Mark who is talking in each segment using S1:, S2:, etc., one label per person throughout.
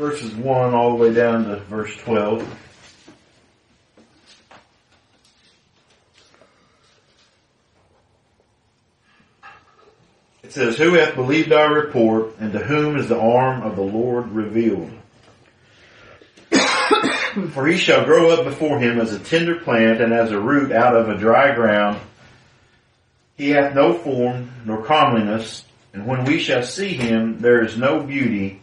S1: verses 1 all the way down to verse 12. It says, Who hath believed our report, and to whom is the arm of the Lord revealed? For he shall grow up before him as a tender plant, and as a root out of a dry ground. He hath no form nor comeliness, and when we shall see him, there is no beauty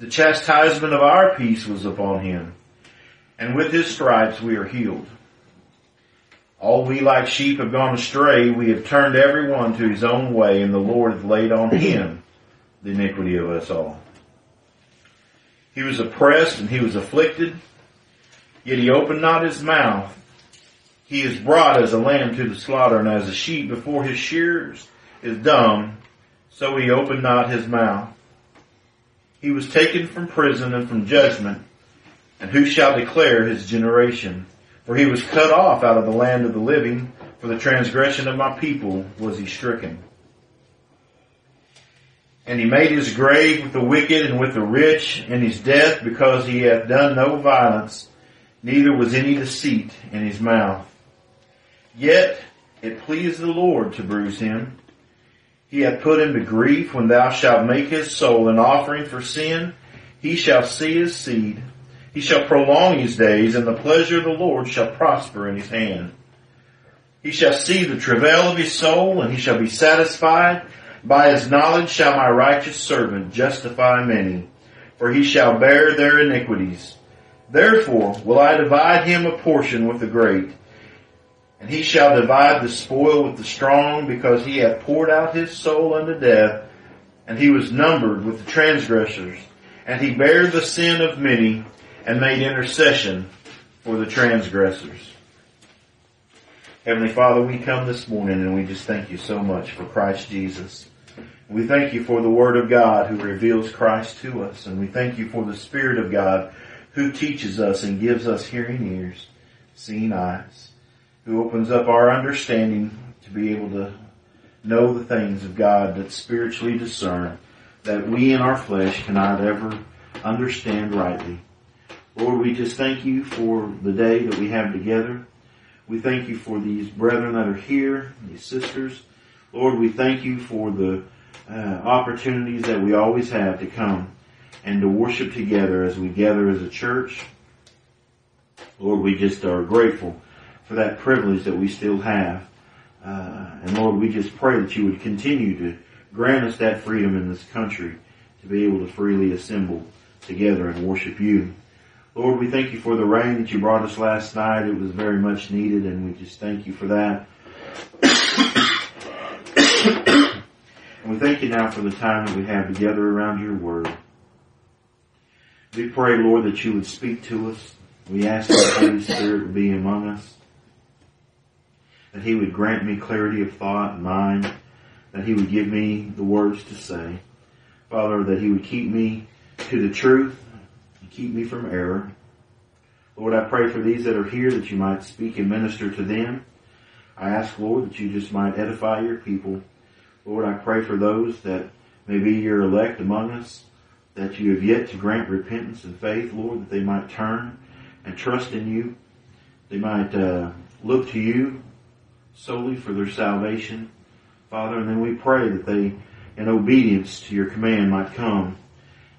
S1: The chastisement of our peace was upon him, and with his stripes we are healed. All we like sheep have gone astray, we have turned every one to his own way, and the Lord hath laid on him the iniquity of us all. He was oppressed and he was afflicted, yet he opened not his mouth. He is brought as a lamb to the slaughter, and as a sheep before his shears is dumb, so he opened not his mouth. He was taken from prison and from judgment, and who shall declare his generation? For he was cut off out of the land of the living, for the transgression of my people was he stricken. And he made his grave with the wicked and with the rich in his death because he hath done no violence, neither was any deceit in his mouth. Yet it pleased the Lord to bruise him. He hath put him to grief when thou shalt make his soul an offering for sin. He shall see his seed. He shall prolong his days and the pleasure of the Lord shall prosper in his hand. He shall see the travail of his soul and he shall be satisfied. By his knowledge shall my righteous servant justify many, for he shall bear their iniquities. Therefore will I divide him a portion with the great, and he shall divide the spoil with the strong, because he hath poured out his soul unto death, and he was numbered with the transgressors, and he bare the sin of many, and made intercession for the transgressors. Heavenly Father, we come this morning and we just thank you so much for Christ Jesus. We thank you for the Word of God who reveals Christ to us, and we thank you for the Spirit of God who teaches us and gives us hearing ears, seeing eyes, who opens up our understanding to be able to know the things of God that spiritually discern, that we in our flesh cannot ever understand rightly. Lord, we just thank you for the day that we have together. We thank you for these brethren that are here, these sisters. Lord, we thank you for the uh, opportunities that we always have to come and to worship together as we gather as a church. Lord, we just are grateful for that privilege that we still have. Uh, and Lord, we just pray that you would continue to grant us that freedom in this country to be able to freely assemble together and worship you. Lord, we thank you for the rain that you brought us last night. It was very much needed and we just thank you for that. and we thank you now for the time that we have together around your word. We pray, Lord, that you would speak to us. We ask that the Holy Spirit would be among us. That he would grant me clarity of thought and mind. That he would give me the words to say. Father, that he would keep me to the truth and keep me from error. Lord, I pray for these that are here that you might speak and minister to them. I ask, Lord, that you just might edify your people. Lord, I pray for those that may be your elect among us, that you have yet to grant repentance and faith, Lord, that they might turn and trust in you. They might uh, look to you solely for their salvation, Father, and then we pray that they, in obedience to your command, might come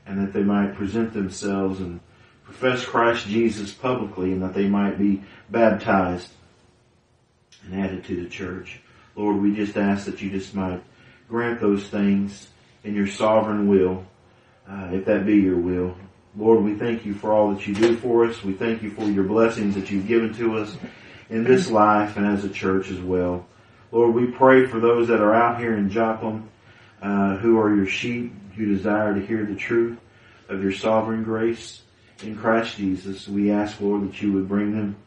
S1: and that they might present themselves and profess Christ Jesus publicly and that they might be baptized and added to the church. Lord, we just ask that you just might grant those things in your sovereign will, uh, if that be your will. Lord, we thank you for all that you do for us. We thank you for your blessings that you've given to us in this life and as a church as well. Lord, we pray for those that are out here in Joplin, uh, who are your sheep, who desire to hear the truth of your sovereign grace in Christ Jesus. We ask, Lord, that you would bring them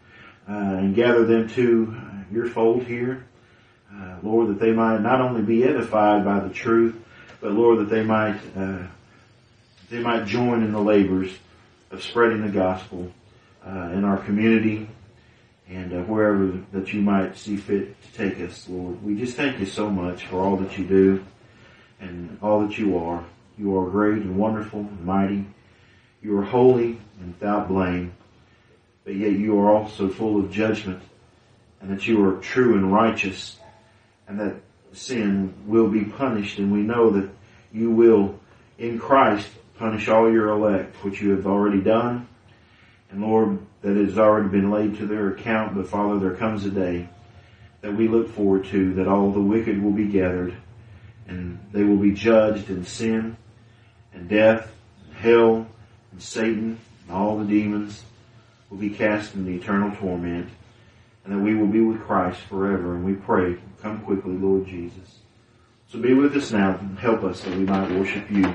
S1: uh, and gather them to your fold here. Uh, Lord, that they might not only be edified by the truth, but Lord, that they might uh, they might join in the labors of spreading the gospel uh, in our community and uh, wherever that you might see fit to take us, Lord. We just thank you so much for all that you do and all that you are. You are great and wonderful and mighty. You are holy and without blame, but yet you are also full of judgment and that you are true and righteous and that sin will be punished and we know that you will in Christ punish all your elect, which you have already done. And Lord, that has already been laid to their account, but Father, there comes a day that we look forward to that all the wicked will be gathered and they will be judged in sin and death and hell and Satan and all the demons will be cast into eternal torment and that we will be with Christ forever. And we pray, come quickly, Lord Jesus. So be with us now and help us that we might worship you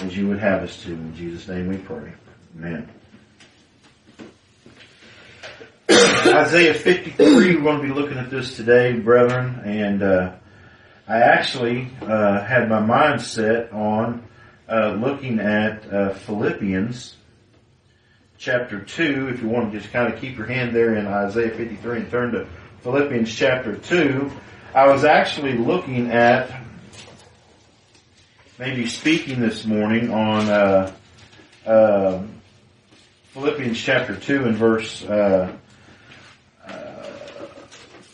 S1: as you would have us to. In Jesus' name we pray. Amen. Isaiah 53, we're going to be looking at this today, brethren, and uh, I actually uh, had my mind set on uh, looking at uh, Philippians chapter 2. If you want to just kind of keep your hand there in Isaiah 53 and turn to Philippians chapter 2, I was actually looking at maybe speaking this morning on uh, uh, Philippians chapter 2 and verse uh,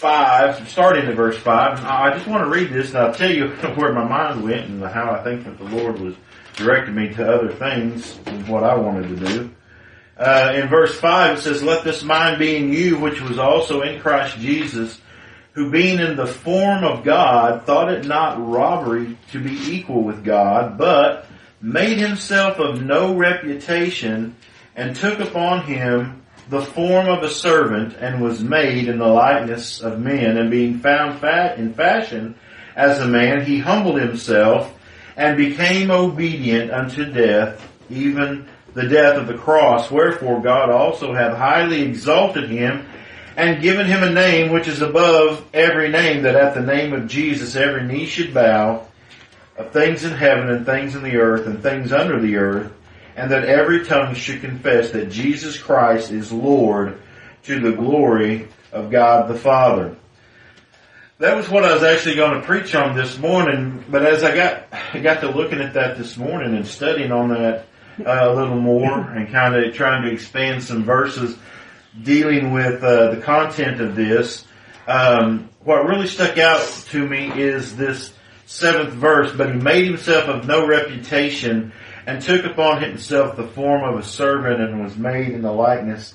S1: 5, starting at verse 5. I just want to read this and I'll tell you where my mind went and how I think that the Lord was directing me to other things what I wanted to do. Uh, in verse 5 it says, Let this mind be in you which was also in Christ Jesus, who being in the form of God, thought it not robbery to be equal with God, but made himself of no reputation, and took upon him the form of a servant, and was made in the likeness of men, and being found fat in fashion as a man, he humbled himself, and became obedient unto death, even the death of the cross. Wherefore God also hath highly exalted him, and given him a name which is above every name, that at the name of Jesus every knee should bow, of things in heaven and things in the earth and things under the earth, and that every tongue should confess that Jesus Christ is Lord to the glory of God the Father. That was what I was actually going to preach on this morning, but as I got, I got to looking at that this morning and studying on that uh, a little more and kind of trying to expand some verses, dealing with uh, the content of this, um, what really stuck out to me is this seventh verse. But he made himself of no reputation and took upon himself the form of a servant and was made in the likeness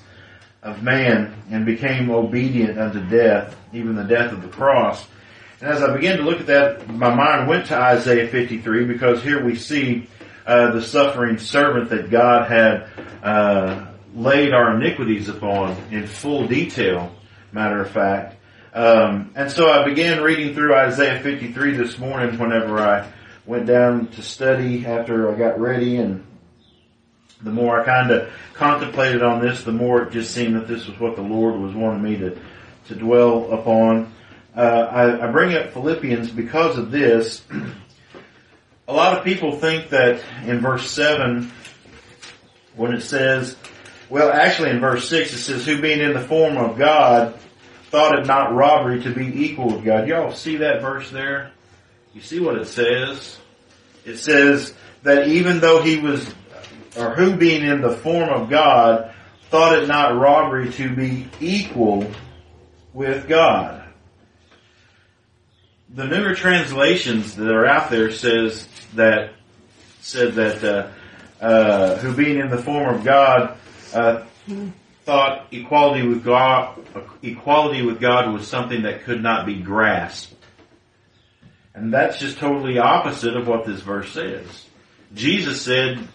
S1: of man and became obedient unto death, even the death of the cross. And as I began to look at that, my mind went to Isaiah 53 because here we see uh, the suffering servant that God had uh, laid our iniquities upon in full detail, matter of fact. Um, and so I began reading through Isaiah 53 this morning whenever I went down to study after I got ready and the more I kind of contemplated on this, the more it just seemed that this was what the Lord was wanting me to, to dwell upon. Uh, I, I bring up Philippians because of this. A lot of people think that in verse 7, when it says, well, actually in verse 6 it says, who being in the form of God thought it not robbery to be equal with God. Y'all see that verse there? You see what it says? It says that even though he was, or who being in the form of God thought it not robbery to be equal with God. The newer translations that are out there says that said that uh, uh, who being in the form of God uh, thought equality with God equality with God was something that could not be grasped. And that's just totally opposite of what this verse says. Jesus said,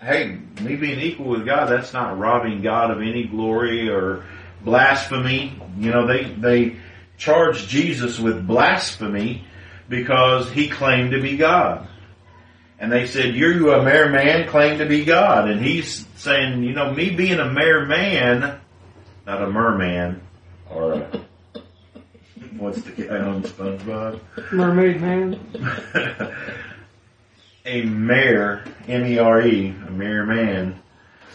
S1: hey, me being equal with God, that's not robbing God of any glory or blasphemy. You know, they, they charged Jesus with blasphemy because he claimed to be God. And they said, you are a mere man claim to be God. And he's saying, you know, me being a mere man, not a merman, or a, what's the guy on SpongeBob?
S2: Mermaid Man.
S1: a mayor, M-E-R-E, a mere man,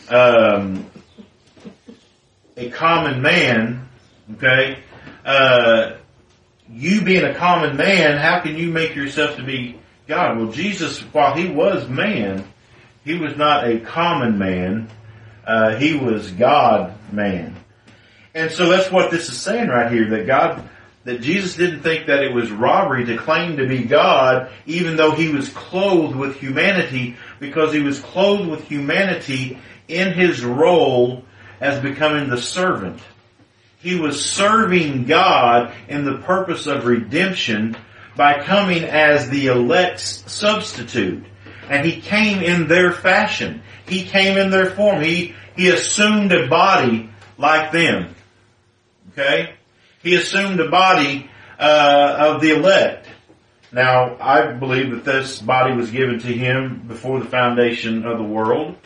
S1: um, a common man, okay, uh, you being a common man, how can you make yourself to be God? Well, Jesus, while he was man, he was not a common man. Uh, he was God man. And so that's what this is saying right here, that God, that Jesus didn't think that it was robbery to claim to be God, even though he was clothed with humanity, because he was clothed with humanity in his role as becoming the servant. He was serving God in the purpose of redemption by coming as the elect's substitute. And he came in their fashion. He came in their form. He, he assumed a body like them. Okay? He assumed a body uh, of the elect. Now, I believe that this body was given to him before the foundation of the world.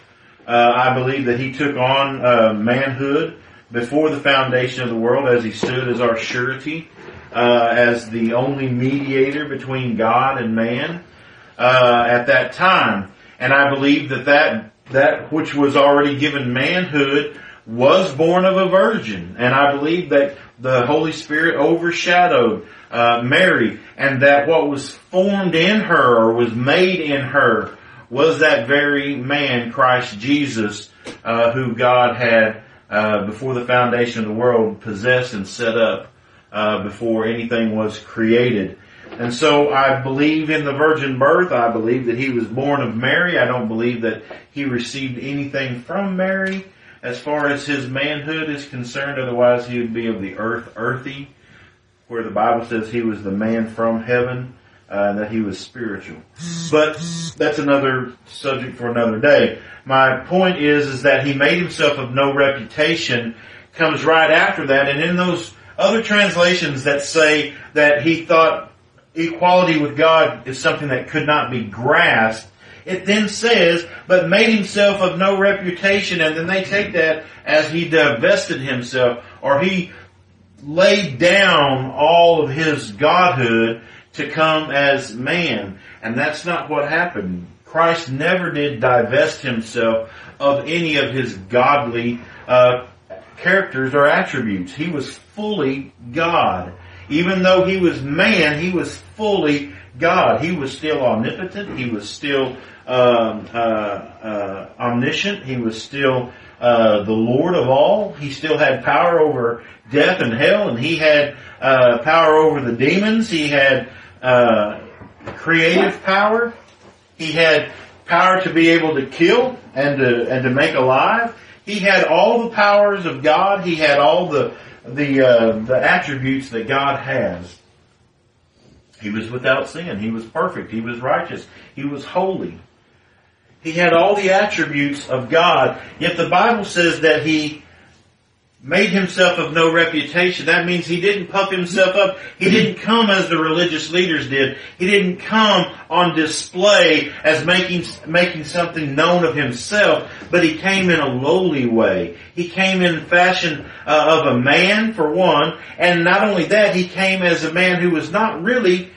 S1: Uh, I believe that he took on uh, manhood before the foundation of the world as he stood as our surety, uh, as the only mediator between God and man uh, at that time. And I believe that, that that which was already given manhood was born of a virgin. And I believe that the Holy Spirit overshadowed uh, Mary and that what was formed in her or was made in her was that very man, Christ Jesus, uh, who God had uh, before the foundation of the world possessed and set up uh, before anything was created. And so I believe in the virgin birth. I believe that he was born of Mary. I don't believe that he received anything from Mary as far as his manhood is concerned. Otherwise he would be of the earth earthy, where the Bible says he was the man from heaven uh, that he was spiritual. But that's another subject for another day. My point is, is that he made himself of no reputation comes right after that, and in those other translations that say that he thought equality with God is something that could not be grasped, it then says, but made himself of no reputation, and then they take that as he divested himself, or he laid down all of his godhood to come as man. And that's not what happened. Christ never did divest himself of any of his godly uh, characters or attributes. He was fully God. Even though he was man, he was fully God. He was still omnipotent. He was still um, uh, uh, omniscient. He was still uh, the Lord of all. He still had power over death and hell, and he had uh, power over the demons. He had uh, creative power. He had power to be able to kill and to and to make alive. He had all the powers of God. He had all the the uh, the attributes that God has. He was without sin. He was perfect. He was righteous. He was holy. He had all the attributes of God. Yet the Bible says that he made himself of no reputation. That means he didn't puff himself up. He didn't come as the religious leaders did. He didn't come on display as making, making something known of himself, but he came in a lowly way. He came in fashion uh, of a man, for one, and not only that, he came as a man who was not really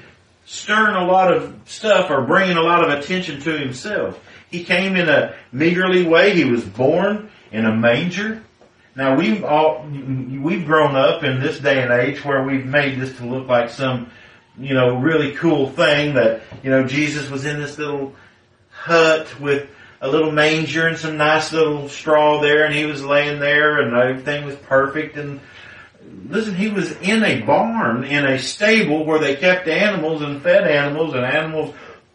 S1: stirring a lot of stuff or bringing a lot of attention to himself. He came in a meagerly way. He was born in a manger. Now we've all, we've grown up in this day and age where we've made this to look like some, you know, really cool thing that, you know, Jesus was in this little hut with a little manger and some nice little straw there and he was laying there and everything was perfect and listen, he was in a barn, in a stable where they kept animals and fed animals and animals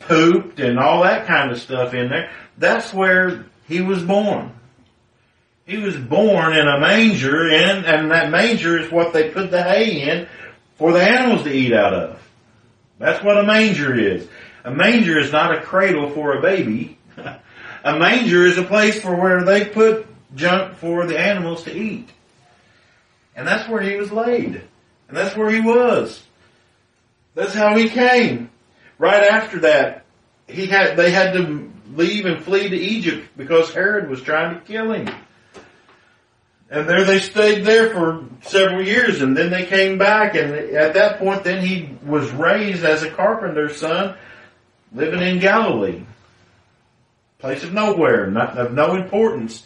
S1: pooped and all that kind of stuff in there. That's where he was born. He was born in a manger and, and that manger is what they put the hay in for the animals to eat out of. That's what a manger is. A manger is not a cradle for a baby. a manger is a place for where they put junk for the animals to eat. And that's where he was laid. And that's where he was. That's how he came. Right after that, he had, they had to leave and flee to Egypt because Herod was trying to kill him. And there they stayed there for several years and then they came back and at that point then he was raised as a carpenter's son living in Galilee. Place of nowhere, not, of no importance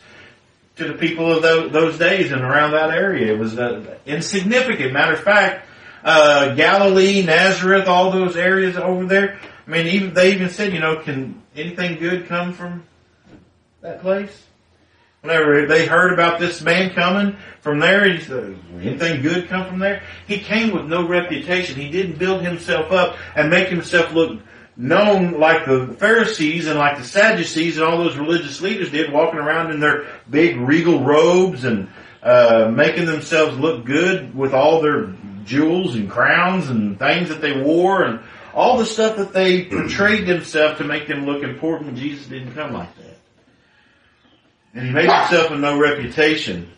S1: to the people of those, those days and around that area. It was uh, insignificant. Matter of fact, uh, Galilee, Nazareth, all those areas over there. I mean, even they even said, you know, can anything good come from that place? Whenever they heard about this man coming from there, he said, anything good come from there? He came with no reputation. He didn't build himself up and make himself look known like the Pharisees and like the Sadducees and all those religious leaders did, walking around in their big regal robes and uh, making themselves look good with all their jewels and crowns and things that they wore and all the stuff that they portrayed themselves to make them look important. Jesus didn't come like that. And he made himself of no reputation.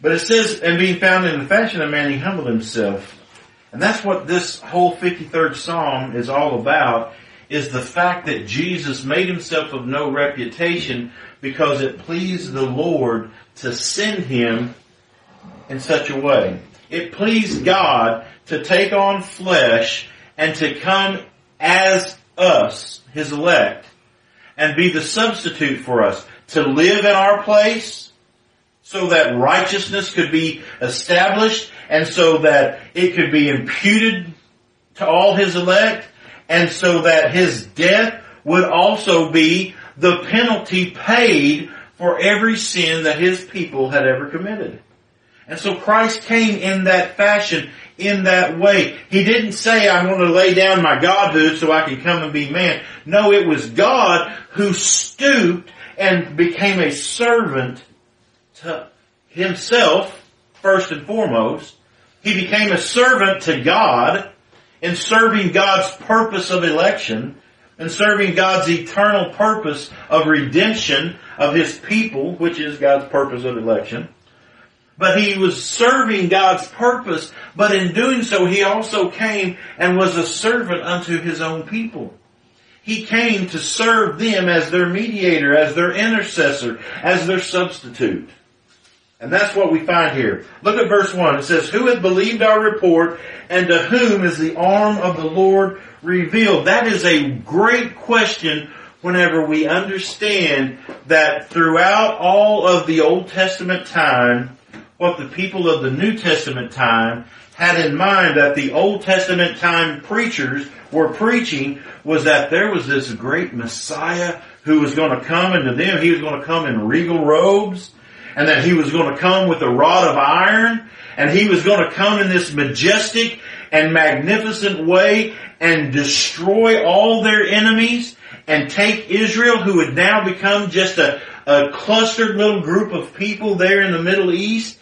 S1: But it says, and being found in the fashion of man, he humbled himself. And that's what this whole 53rd Psalm is all about, is the fact that Jesus made himself of no reputation because it pleased the Lord to send him in such a way. It pleased God to take on flesh and to come as us, His elect, and be the substitute for us, to live in our place so that righteousness could be established and so that it could be imputed to all His elect and so that His death would also be the penalty paid for every sin that His people had ever committed. And so Christ came in that fashion, in that way. He didn't say, I'm going to lay down my godhood so I can come and be man. No, it was God who stooped and became a servant to himself, first and foremost. He became a servant to God in serving God's purpose of election and serving God's eternal purpose of redemption of His people, which is God's purpose of election. But he was serving God's purpose, but in doing so he also came and was a servant unto his own people. He came to serve them as their mediator, as their intercessor, as their substitute. And that's what we find here. Look at verse 1. It says, Who hath believed our report, and to whom is the arm of the Lord revealed? That is a great question whenever we understand that throughout all of the Old Testament time, what the people of the New Testament time had in mind that the Old Testament time preachers were preaching was that there was this great Messiah who was going to come into them. He was going to come in regal robes and that he was going to come with a rod of iron and he was going to come in this majestic and magnificent way and destroy all their enemies and take Israel who had now become just a, a clustered little group of people there in the Middle East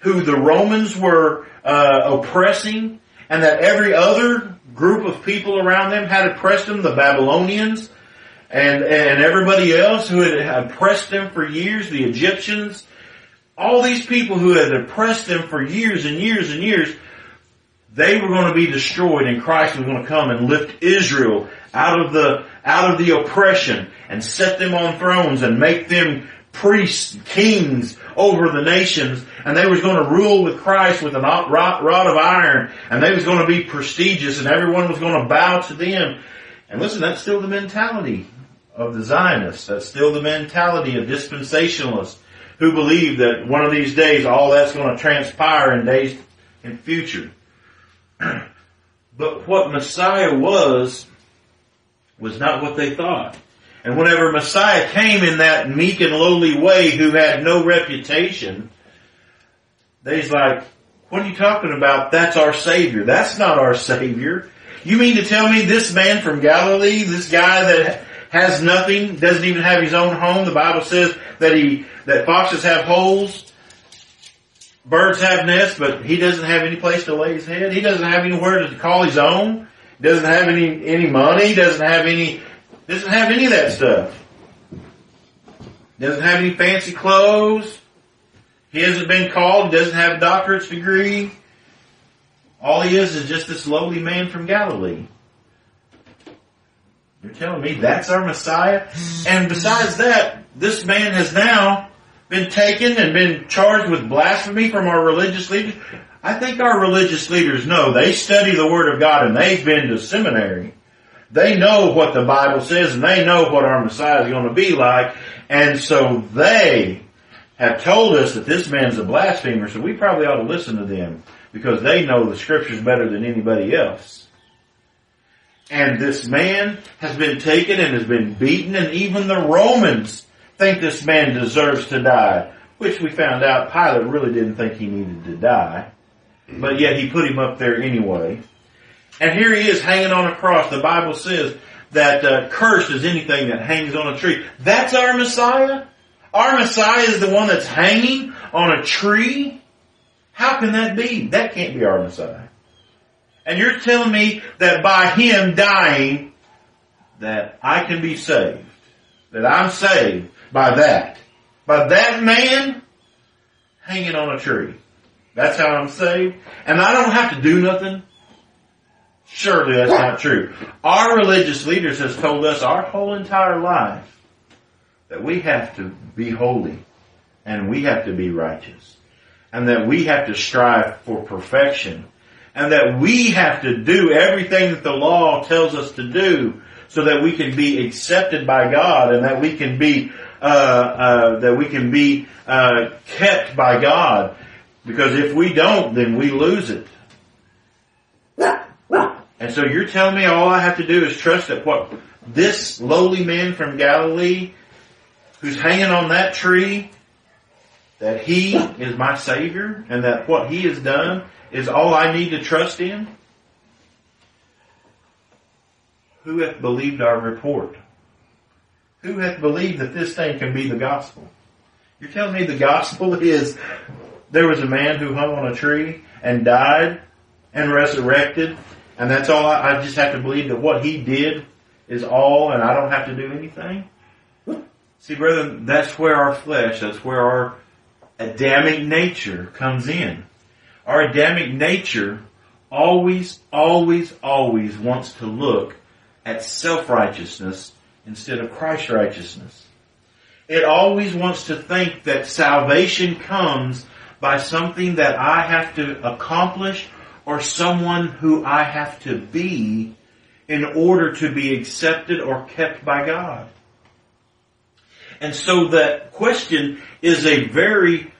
S1: who the Romans were uh, oppressing, and that every other group of people around them had oppressed them, the Babylonians, and, and everybody else who had oppressed them for years, the Egyptians, all these people who had oppressed them for years and years and years, they were going to be destroyed and Christ was going to come and lift Israel out of the, out of the oppression and set them on thrones and make them priests, kings over the nations, and they was going to rule with Christ with a rod of iron, and they was going to be prestigious, and everyone was going to bow to them. And listen, that's still the mentality of the Zionists. That's still the mentality of dispensationalists who believe that one of these days all that's going to transpire in days in future. but what Messiah was, was not what they thought. And whenever Messiah came in that meek and lowly way who had no reputation, they's like, what are you talking about? That's our Savior. That's not our Savior. You mean to tell me this man from Galilee, this guy that has nothing, doesn't even have his own home, the Bible says that he, that foxes have holes, birds have nests, but he doesn't have any place to lay his head. He doesn't have anywhere to call his own. Doesn't have any, any money, doesn't have any doesn't have any of that stuff. Doesn't have any fancy clothes. He hasn't been called. He doesn't have a doctorate's degree. All he is is just this lowly man from Galilee. You're telling me that's our Messiah? And besides that, this man has now been taken and been charged with blasphemy from our religious leaders. I think our religious leaders know. They study the Word of God and they've been to seminary. They know what the Bible says and they know what our Messiah is going to be like. And so they have told us that this man's a blasphemer, so we probably ought to listen to them because they know the scriptures better than anybody else. And this man has been taken and has been beaten and even the Romans think this man deserves to die, which we found out Pilate really didn't think he needed to die, but yet he put him up there anyway. And here he is hanging on a cross. The Bible says that uh, cursed is anything that hangs on a tree. That's our Messiah? Our Messiah is the one that's hanging on a tree? How can that be? That can't be our Messiah. And you're telling me that by him dying, that I can be saved. That I'm saved by that. By that man hanging on a tree. That's how I'm saved. And I don't have to do nothing. Surely that's not true. Our religious leaders has told us our whole entire life that we have to be holy and we have to be righteous and that we have to strive for perfection and that we have to do everything that the law tells us to do so that we can be accepted by God and that we can be uh, uh, that we can be uh, kept by God. Because if we don't, then we lose it. And so you're telling me all I have to do is trust that what this lowly man from Galilee who's hanging on that tree, that he is my savior and that what he has done is all I need to trust in? Who hath believed our report? Who hath believed that this thing can be the gospel? You're telling me the gospel is there was a man who hung on a tree and died and resurrected and that's all I, I just have to believe that what he did is all and I don't have to do anything? See, brethren, that's where our flesh, that's where our Adamic nature comes in. Our Adamic nature always, always, always wants to look at self-righteousness instead of Christ righteousness. It always wants to think that salvation comes by something that I have to accomplish or someone who I have to be in order to be accepted or kept by God. And so that question is a very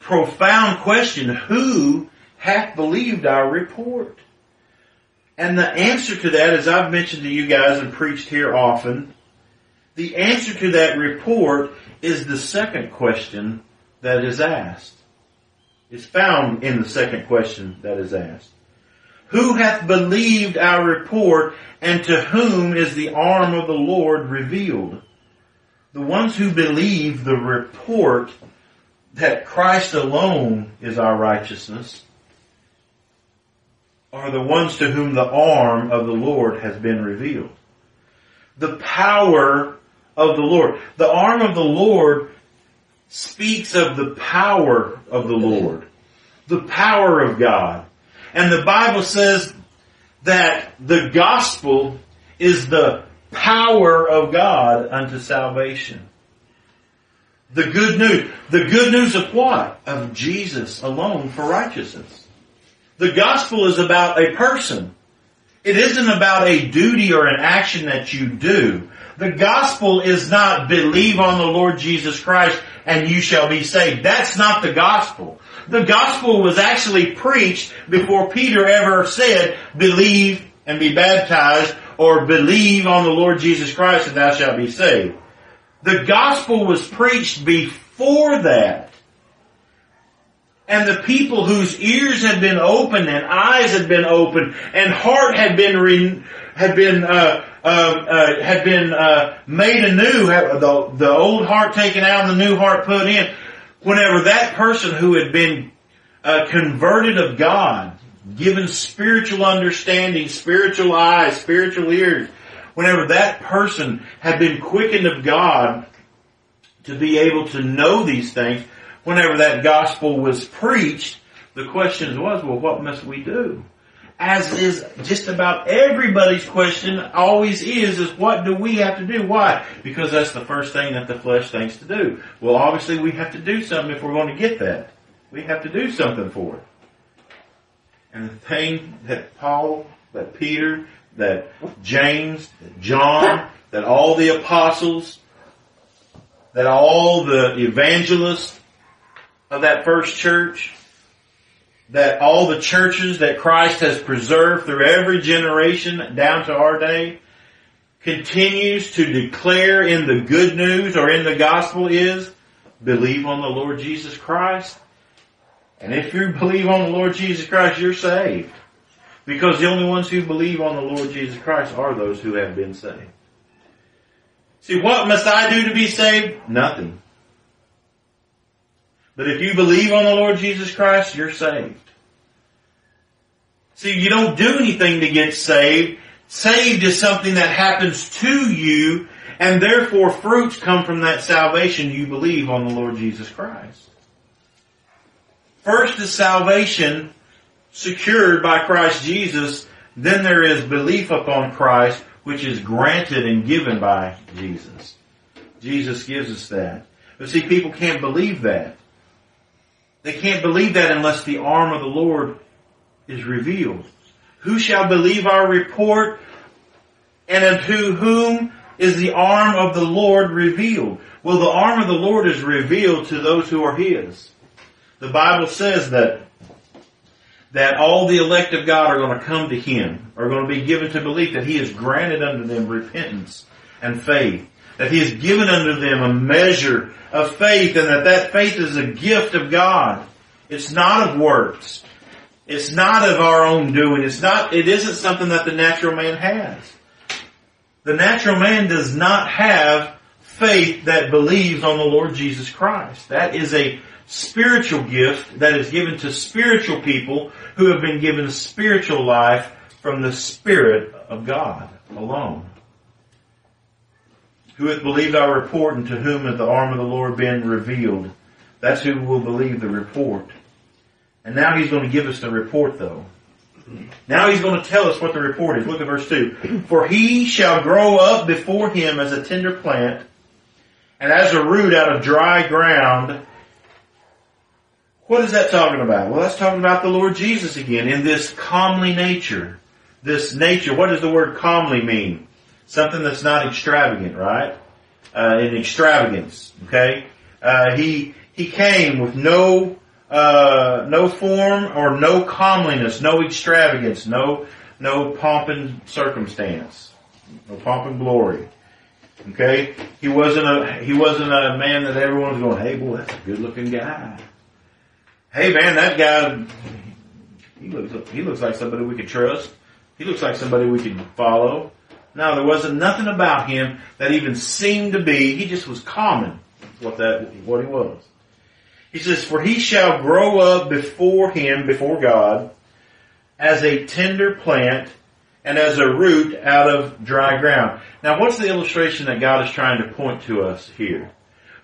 S1: profound question. Who hath believed our report? And the answer to that, as I've mentioned to you guys and preached here often, the answer to that report is the second question that is asked. It's found in the second question that is asked. Who hath believed our report and to whom is the arm of the Lord revealed? The ones who believe the report that Christ alone is our righteousness are the ones to whom the arm of the Lord has been revealed. The power of the Lord. The arm of the Lord speaks of the power of the Lord. The power of God. And the Bible says that the gospel is the power of God unto salvation. The good news. The good news of what? Of Jesus alone for righteousness. The gospel is about a person. It isn't about a duty or an action that you do. The gospel is not believe on the Lord Jesus Christ and you shall be saved. That's not the gospel. The gospel was actually preached before Peter ever said, believe and be baptized or believe on the Lord Jesus Christ and thou shalt be saved. The gospel was preached before that. And the people whose ears had been opened and eyes had been opened and heart had been re- had been uh, uh, uh, had been uh, made anew, the, the old heart taken out and the new heart put in. Whenever that person who had been uh, converted of God, given spiritual understanding, spiritual eyes, spiritual ears, whenever that person had been quickened of God to be able to know these things, whenever that gospel was preached, the question was, well, what must we do? As is just about everybody's question always is, is what do we have to do? Why? Because that's the first thing that the flesh thinks to do. Well, obviously we have to do something if we're going to get that. We have to do something for it. And the thing that Paul, that Peter, that James, that John, that all the apostles, that all the evangelists of that first church, that all the churches that Christ has preserved through every generation down to our day continues to declare in the good news or in the gospel is believe on the Lord Jesus Christ. And if you believe on the Lord Jesus Christ, you're saved. Because the only ones who believe on the Lord Jesus Christ are those who have been saved. See, what must I do to be saved? Nothing. But if you believe on the Lord Jesus Christ, you're saved. See, you don't do anything to get saved. Saved is something that happens to you, and therefore fruits come from that salvation you believe on the Lord Jesus Christ. First is salvation secured by Christ Jesus, then there is belief upon Christ, which is granted and given by Jesus. Jesus gives us that. But see, people can't believe that. They can't believe that unless the arm of the Lord is revealed. Who shall believe our report? And unto whom is the arm of the Lord revealed? Well, the arm of the Lord is revealed to those who are His. The Bible says that that all the elect of God are going to come to Him, are going to be given to belief that He has granted unto them repentance and faith, that He has given unto them a measure of faith and that that faith is a gift of God. It's not of works. It's not of our own doing. It's not, it isn't something that the natural man has. The natural man does not have faith that believes on the Lord Jesus Christ. That is a spiritual gift that is given to spiritual people who have been given spiritual life from the Spirit of God alone. Who hath believed our report and to whom hath the arm of the Lord been revealed? That's who will believe the report. And now he's going to give us the report though. Now he's going to tell us what the report is. Look at verse 2. For he shall grow up before him as a tender plant, and as a root out of dry ground. What is that talking about? Well, that's talking about the Lord Jesus again in this comely nature. This nature, what does the word comely mean? Something that's not extravagant, right? Uh, in extravagance, okay? Uh, he, he came with no, uh, no form or no comeliness, no extravagance, no, no pomp and circumstance, no pomp and glory. Okay? He wasn't a, he wasn't a man that everyone was going, hey boy, that's a good looking guy. Hey man, that guy, he looks, he looks like somebody we could trust. He looks like somebody we could follow. No, there wasn't nothing about him that even seemed to be, he just was common, what that, what he was. He says, for he shall grow up before him, before God, as a tender plant and as a root out of dry ground. Now what's the illustration that God is trying to point to us here?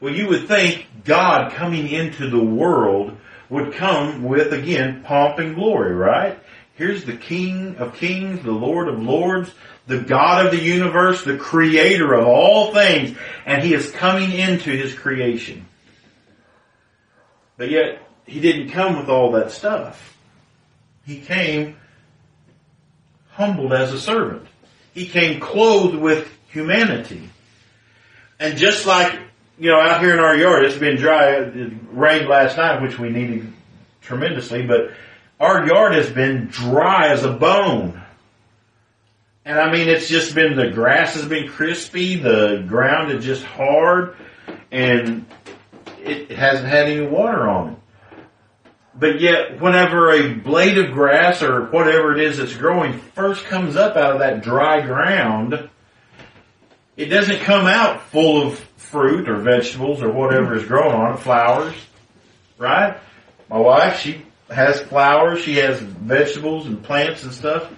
S1: Well, you would think God coming into the world would come with, again, pomp and glory, right? Here's the King of Kings, the Lord of Lords, the God of the universe, the creator of all things, and he is coming into his creation. But yet, he didn't come with all that stuff. He came humbled as a servant. He came clothed with humanity. And just like, you know, out here in our yard, it's been dry. It rained last night, which we needed tremendously, but our yard has been dry as a bone. And I mean, it's just been, the grass has been crispy, the ground is just hard, and it hasn't had any water on it. But yet, whenever a blade of grass or whatever it is that's growing first comes up out of that dry ground, it doesn't come out full of fruit or vegetables or whatever is growing on it, flowers, right? My wife, she has flowers, she has vegetables and plants and stuff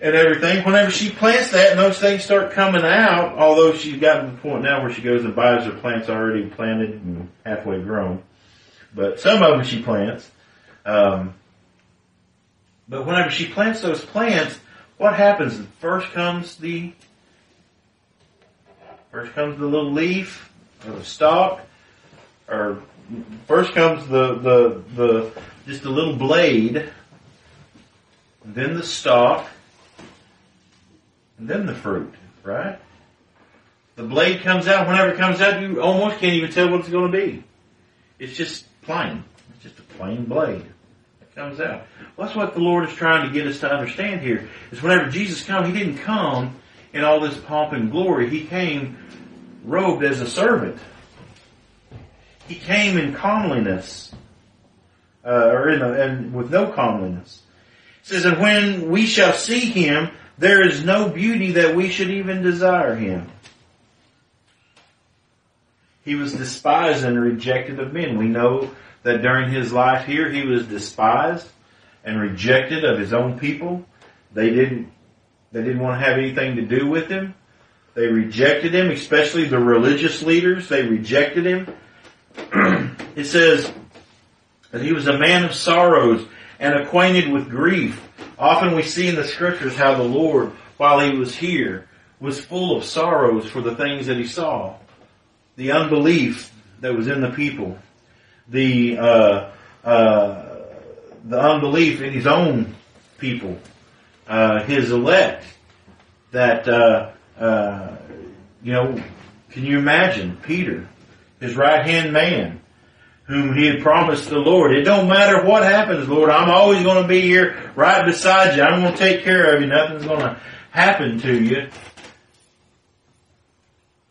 S1: and everything. Whenever she plants that and those things start coming out, although she's gotten to the point now where she goes and buys her plants already planted and halfway grown. But some of them she plants. Um, But whenever she plants those plants, what happens? First comes the first comes the little leaf or the stalk, or first comes the the the just a little blade, then the stalk, and then the fruit, right? The blade comes out. Whenever it comes out, you almost can't even tell what it's going to be. It's just plain. It's just a plain blade that comes out. Well, that's what the Lord is trying to get us to understand here. Is whenever Jesus come, He didn't come in all this pomp and glory. He came robed as a servant. He came in comeliness, uh, or in a, and with no comeliness. It says, and when we shall see Him, there is no beauty that we should even desire Him. He was despised and rejected of men. We know that during his life here, he was despised and rejected of his own people. They didn't, they didn't want to have anything to do with him. They rejected him, especially the religious leaders. They rejected him. it says that he was a man of sorrows and acquainted with grief. Often we see in the scriptures how the Lord, while he was here, was full of sorrows for the things that he saw the unbelief that was in the people, the uh, uh, the unbelief in his own people, uh, his elect. That uh, uh, you know, can you imagine Peter, his right hand man, whom he had promised the Lord? It don't matter what happens, Lord. I'm always going to be here, right beside you. I'm going to take care of you. Nothing's going to happen to you.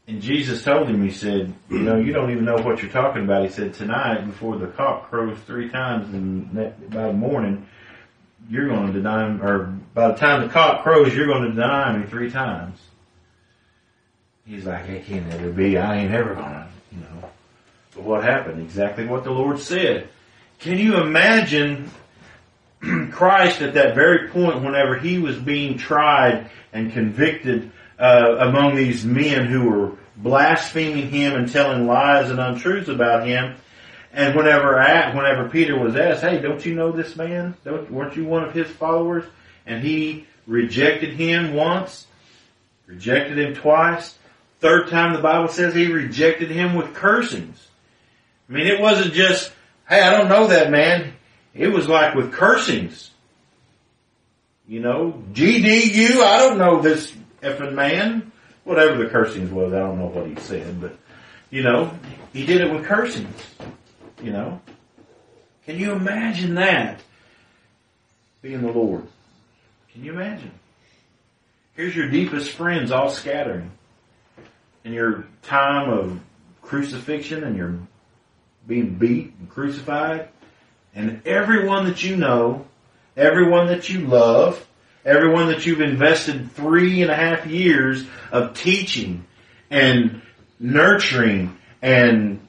S1: And Jesus told him, he said, you know, you don't even know what you're talking about. He said, tonight before the cock crows three times and by the morning, you're going to deny him, or by the time the cock crows, you're going to deny me three times. He's like, it can't never be. I ain't ever gonna, you know. What happened? Exactly what the Lord said. Can you imagine Christ at that very point whenever he was being tried and convicted uh, among these men who were blaspheming him and telling lies and untruths about him. And whenever whenever Peter was asked, "Hey, don't you know this man? Don't, weren't you one of his followers?" and he rejected him once, rejected him twice. Third time, the Bible says he rejected him with cursings. I mean, it wasn't just, "Hey, I don't know that man." It was like with cursings. You know, GDU, I don't know this effing man. Whatever the cursings was, I don't know what he said, but, you know, he did it with cursings. You know? Can you imagine that? Being the Lord. Can you imagine? Here's your deepest friends all scattering. In your time of crucifixion and you're being beat and crucified. And everyone that you know, everyone that you love, everyone that you've invested three and a half years of teaching and nurturing and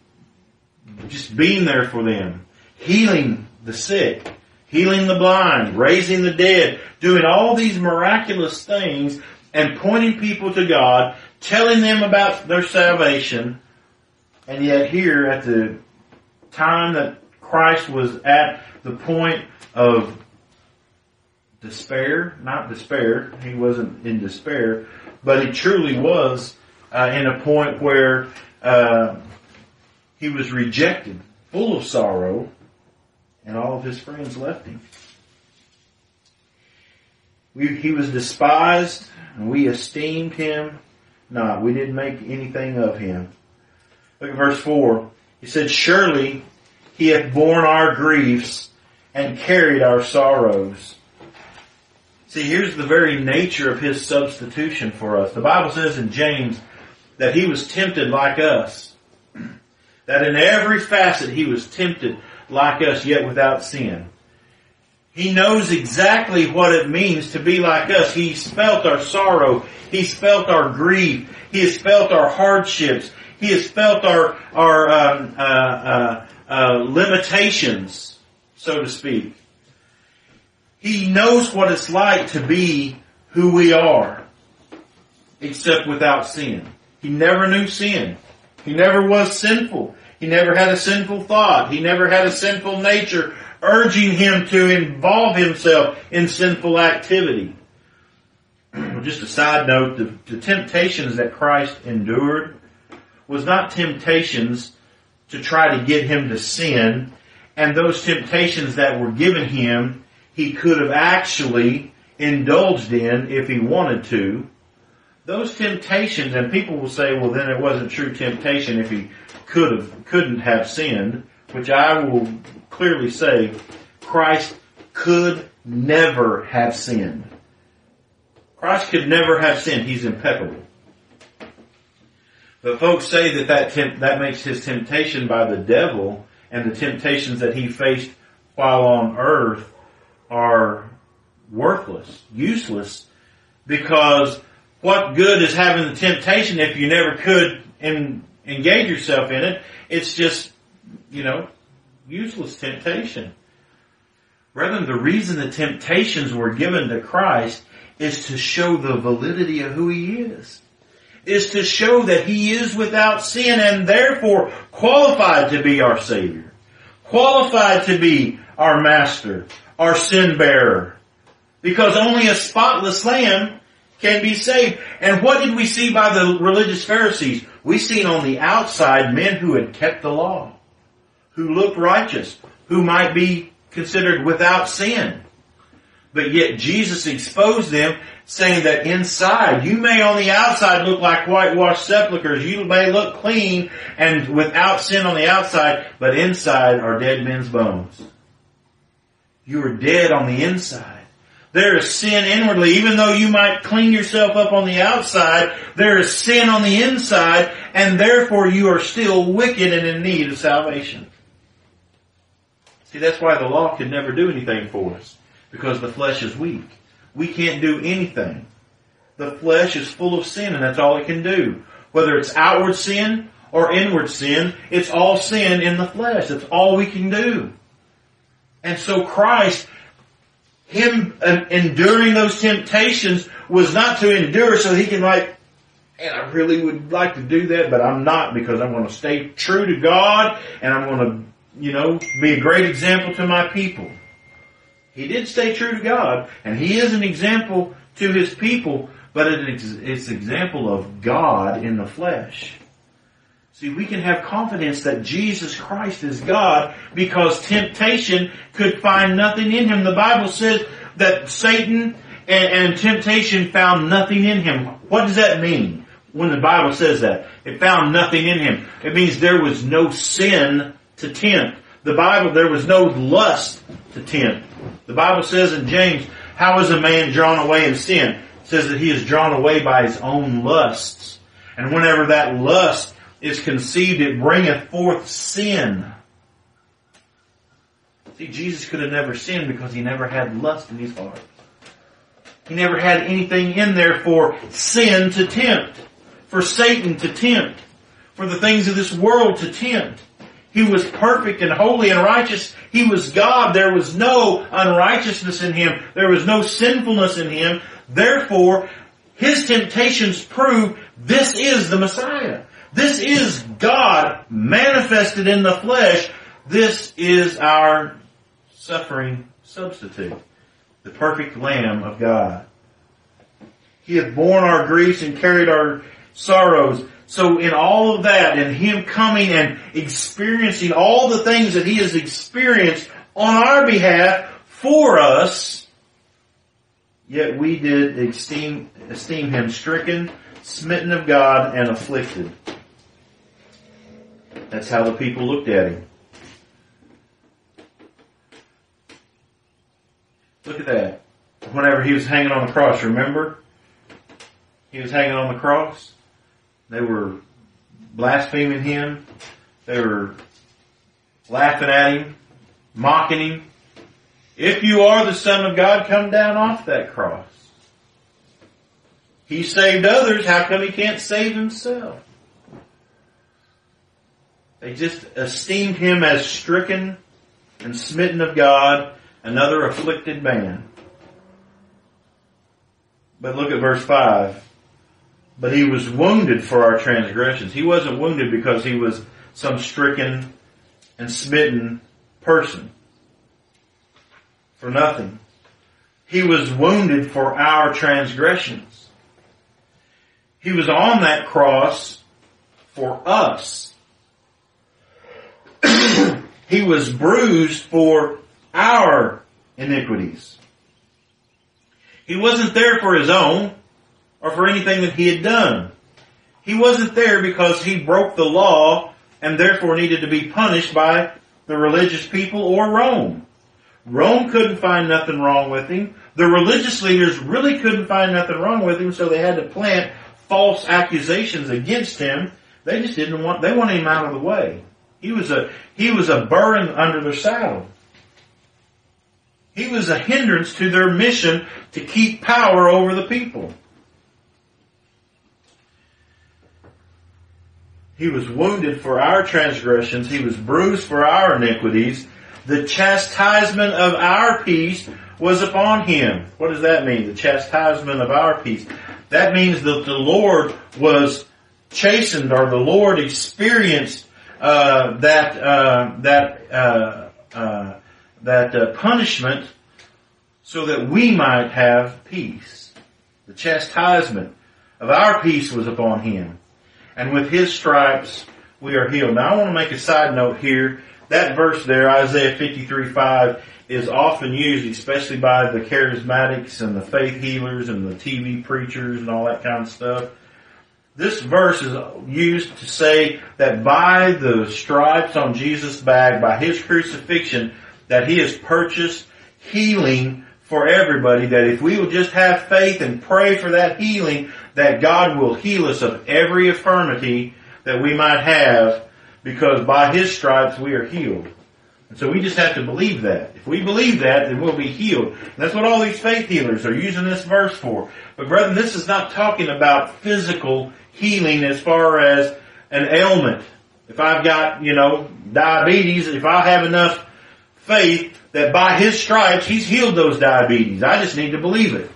S1: just being there for them, healing the sick, healing the blind, raising the dead, doing all these miraculous things and pointing people to God, telling them about their salvation, and yet here at the time that Christ was at the point of despair, not despair, he wasn't in despair, but he truly was uh, in a point where uh, he was rejected, full of sorrow, and all of his friends left him. We, he was despised, and we esteemed him not. We didn't make anything of him. Look at verse 4. He said, Surely he hath borne our griefs and carried our sorrows. See, here's the very nature of his substitution for us. The Bible says in James that he was tempted like us. That in every facet he was tempted like us, yet without sin. He knows exactly what it means to be like us. He's felt our sorrow. He's felt our grief. He has felt our hardships. He has felt our our um, uh, uh, uh, limitations, so to speak. He knows what it's like to be who we are, except without sin. He never knew sin. He never was sinful. He never had a sinful thought. He never had a sinful nature urging him to involve himself in sinful activity. Just a side note, the, the temptations that Christ endured was not temptations to try to get him to sin, and those temptations that were given him, he could have actually indulged in if he wanted to. Those temptations, and people will say, well then it wasn't true temptation if he could have, couldn't have sinned, which I will clearly say, Christ could never have sinned. Christ could never have sinned. He's impeccable. But folks say that that, temp- that makes his temptation by the devil and the temptations that he faced while on earth are worthless, useless, because what good is having the temptation if you never could in, engage yourself in it? It's just, you know, useless temptation. Rather, the reason the temptations were given to Christ is to show the validity of who He is. Is to show that He is without sin and therefore qualified to be our Savior. Qualified to be our Master, our sin bearer. Because only a spotless Lamb can be saved. And what did we see by the religious Pharisees? We seen on the outside men who had kept the law, who looked righteous, who might be considered without sin. But yet Jesus exposed them saying that inside, you may on the outside look like whitewashed sepulchres, you may look clean and without sin on the outside, but inside are dead men's bones. You are dead on the inside. There is sin inwardly. Even though you might clean yourself up on the outside, there is sin on the inside, and therefore you are still wicked and in need of salvation. See, that's why the law could never do anything for us. Because the flesh is weak. We can't do anything. The flesh is full of sin and that's all it can do. Whether it's outward sin or inward sin, it's all sin in the flesh. That's all we can do. And so Christ him enduring those temptations was not to endure so he can like, and I really would like to do that, but I'm not because I'm going to stay true to God and I'm going to, you know, be a great example to my people. He did stay true to God and he is an example to his people, but it's an example of God in the flesh. See, we can have confidence that Jesus Christ is God because temptation could find nothing in him. The Bible says that Satan and, and, temptation found nothing in him. What does that mean when the Bible says that? It found nothing in him. It means there was no sin to tempt. The Bible, there was no lust to tempt. The Bible says in James, how is a man drawn away in sin? It says that he is drawn away by his own lusts. And whenever that lust is conceived, it bringeth forth sin. See, Jesus could have never sinned because he never had lust in his heart. He never had anything in there for sin to tempt, for Satan to tempt, for the things of this world to tempt. He was perfect and holy and righteous. He was God. There was no unrighteousness in him. There was no sinfulness in him. Therefore, his temptations prove this is the Messiah. This is God manifested in the flesh. This is our suffering substitute. The perfect Lamb of God. He hath borne our griefs and carried our sorrows. So in all of that and Him coming and experiencing all the things that He has experienced on our behalf for us, yet we did esteem, esteem Him stricken, smitten of God, and afflicted. That's how the people looked at him. Look at that. Whenever he was hanging on the cross, remember? He was hanging on the cross. They were blaspheming him. They were laughing at him, mocking him. If you are the Son of God, come down off that cross. He saved others, how come he can't save himself? They just esteemed him as stricken and smitten of God, another afflicted man. But look at verse 5. But he was wounded for our transgressions. He wasn't wounded because he was some stricken and smitten person. for nothing. He was wounded for our transgressions. He was on that cross for us. he was bruised for our iniquities. He wasn't there for his own or for anything that he had done. He wasn't there because he broke the law and therefore needed to be punished by the religious people or Rome. Rome couldn't find nothing wrong with him. The religious leaders really couldn't find nothing wrong with him, so they had to plant false accusations against him. They just didn't want, they wanted him out of the way. He was a, he was a burden under their saddle. He was a hindrance to their mission to keep power over the people. He was wounded for our transgressions. He was bruised for our iniquities. The chastisement of our peace was upon him. What does that mean? The chastisement of our peace. That means that the Lord was chastened or the Lord experienced uh, that uh, that uh, uh that uh, punishment so that we might have peace. The chastisement of our peace was upon him and with his stripes we are healed. Now I want to make a side note here. That verse there, Isaiah 53, 5, is often used, especially by the charismatics and the faith healers and the TV preachers and all that kind of stuff. This verse is used to say that by the stripes on Jesus' back, by his crucifixion, that he has purchased healing for everybody, that if we will just have faith and pray for that healing, that God will heal us of every infirmity that we might have, because by His stripes we are healed. And so we just have to believe that. If we believe that, then we'll be healed. And that's what all these faith healers are using this verse for. But brethren, this is not talking about physical healing as far as an ailment. If I've got, you know, diabetes, if I have enough faith that by His stripes He's healed those diabetes. I just need to believe it.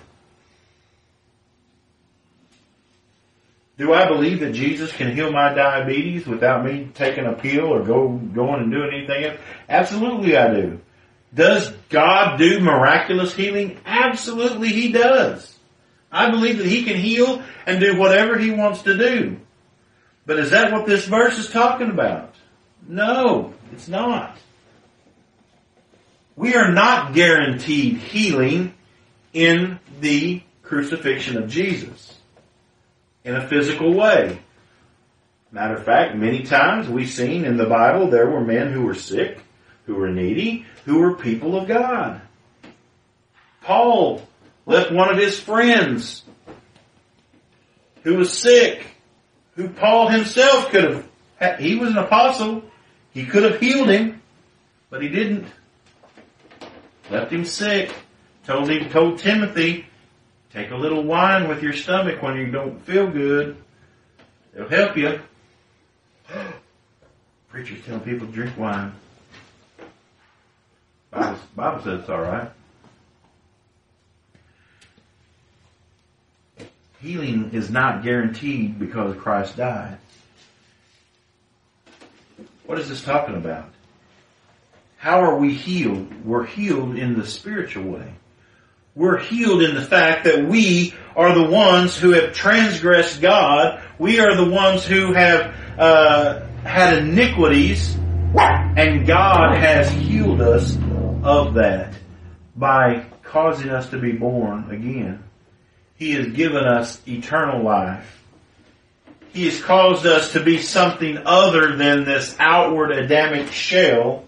S1: Do I believe that Jesus can heal my diabetes without me taking a pill or go going and doing anything else? Absolutely I do. Does God do miraculous healing? Absolutely He does. I believe that He can heal and do whatever He wants to do. But is that what this verse is talking about? No, it's not. We are not guaranteed healing in the crucifixion of Jesus in a physical way. Matter of fact, many times we've seen in the Bible there were men who were sick, who were needy, who were people of God. Paul left one of his friends who was sick, who Paul himself could have, he was an apostle, he could have healed him, but he didn't. Left him sick, told him, told Timothy, Take a little wine with your stomach when you don't feel good. It'll help you. Preachers telling people to drink wine. Bible, Bible says it's alright. Healing is not guaranteed because Christ died. What is this talking about? How are we healed? We're healed in the spiritual way we're healed in the fact that we are the ones who have transgressed God. We are the ones who have uh, had iniquities, and God has healed us of that by causing us to be born again. He has given us eternal life. He has caused us to be something other than this outward Adamic shell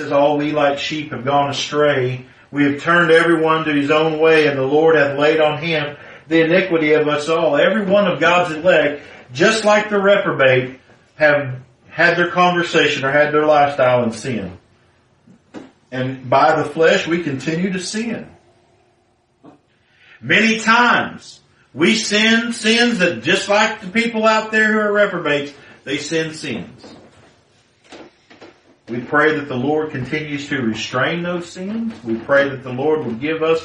S1: says, All we like sheep have gone astray. We have turned everyone to his own way, and the Lord hath laid on him the iniquity of us all. Every one of God's elect, just like the reprobate, have had their conversation or had their lifestyle in sin. And by the flesh, we continue to sin. Many times, we sin sins that just like the people out there who are reprobates, they sin sins. We pray that the Lord continues to restrain those sins. We pray that the Lord will give us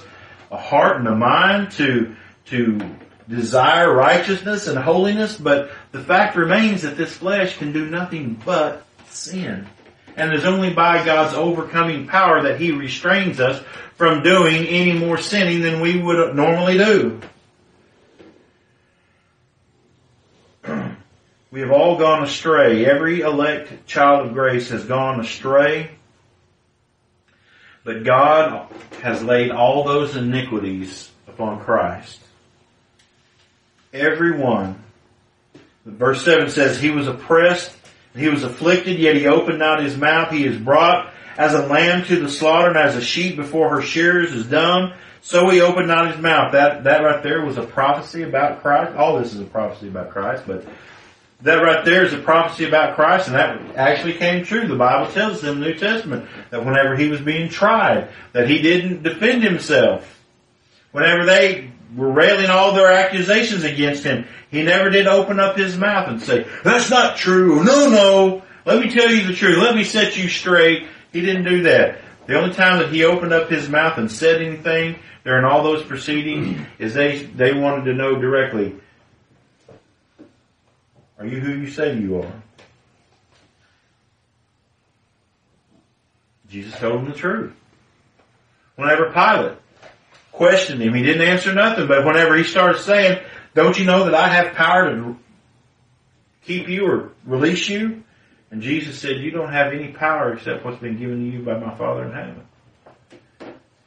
S1: a heart and a mind to, to desire righteousness and holiness, but the fact remains that this flesh can do nothing but sin. and it's only by God's overcoming power that He restrains us from doing any more sinning than we would normally do. We have all gone astray. Every elect child of grace has gone astray. But God has laid all those iniquities upon Christ. Every one. Verse 7 says, He was oppressed, he was afflicted, yet he opened not his mouth. He is brought as a lamb to the slaughter, and as a sheep before her shearers is dumb, so he opened not his mouth. That, that right there was a prophecy about Christ. All this is a prophecy about Christ, but that right there is a prophecy about Christ, and that actually came true. The Bible tells us in the New Testament that whenever he was being tried, that he didn't defend himself. Whenever they were railing all their accusations against him, he never did open up his mouth and say, that's not true. No, no. Let me tell you the truth. Let me set you straight. He didn't do that. The only time that he opened up his mouth and said anything during all those proceedings is they, they wanted to know directly, are you who you say you are? Jesus told him the truth. Whenever Pilate questioned him, he didn't answer nothing, but whenever he started saying, don't you know that I have power to keep you or release you? And Jesus said, you don't have any power except what's been given to you by my Father in heaven.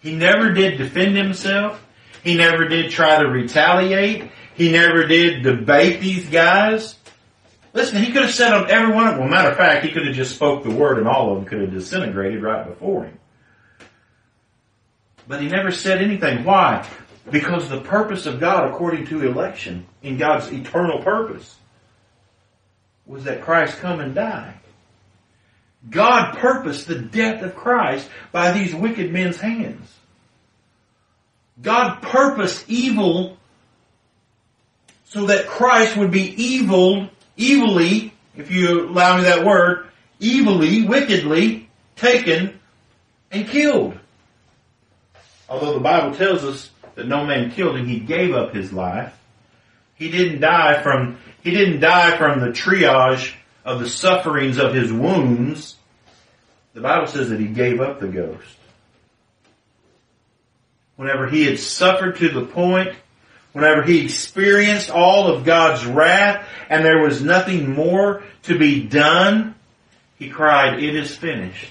S1: He never did defend himself. He never did try to retaliate. He never did debate these guys. Listen, he could have said on every one of them. Well, matter of fact, he could have just spoke the word and all of them could have disintegrated right before him. But he never said anything. Why? Because the purpose of God, according to election, in God's eternal purpose, was that Christ come and die. God purposed the death of Christ by these wicked men's hands. God purposed evil so that Christ would be evil evilly, if you allow me that word, evilly, wickedly taken and killed. Although the Bible tells us that no man killed him, he gave up his life. He didn't die from, he didn't die from the triage of the sufferings of his wounds. The Bible says that he gave up the ghost. Whenever he had suffered to the point whenever he experienced all of God's wrath and there was nothing more to be done, he cried, it is finished.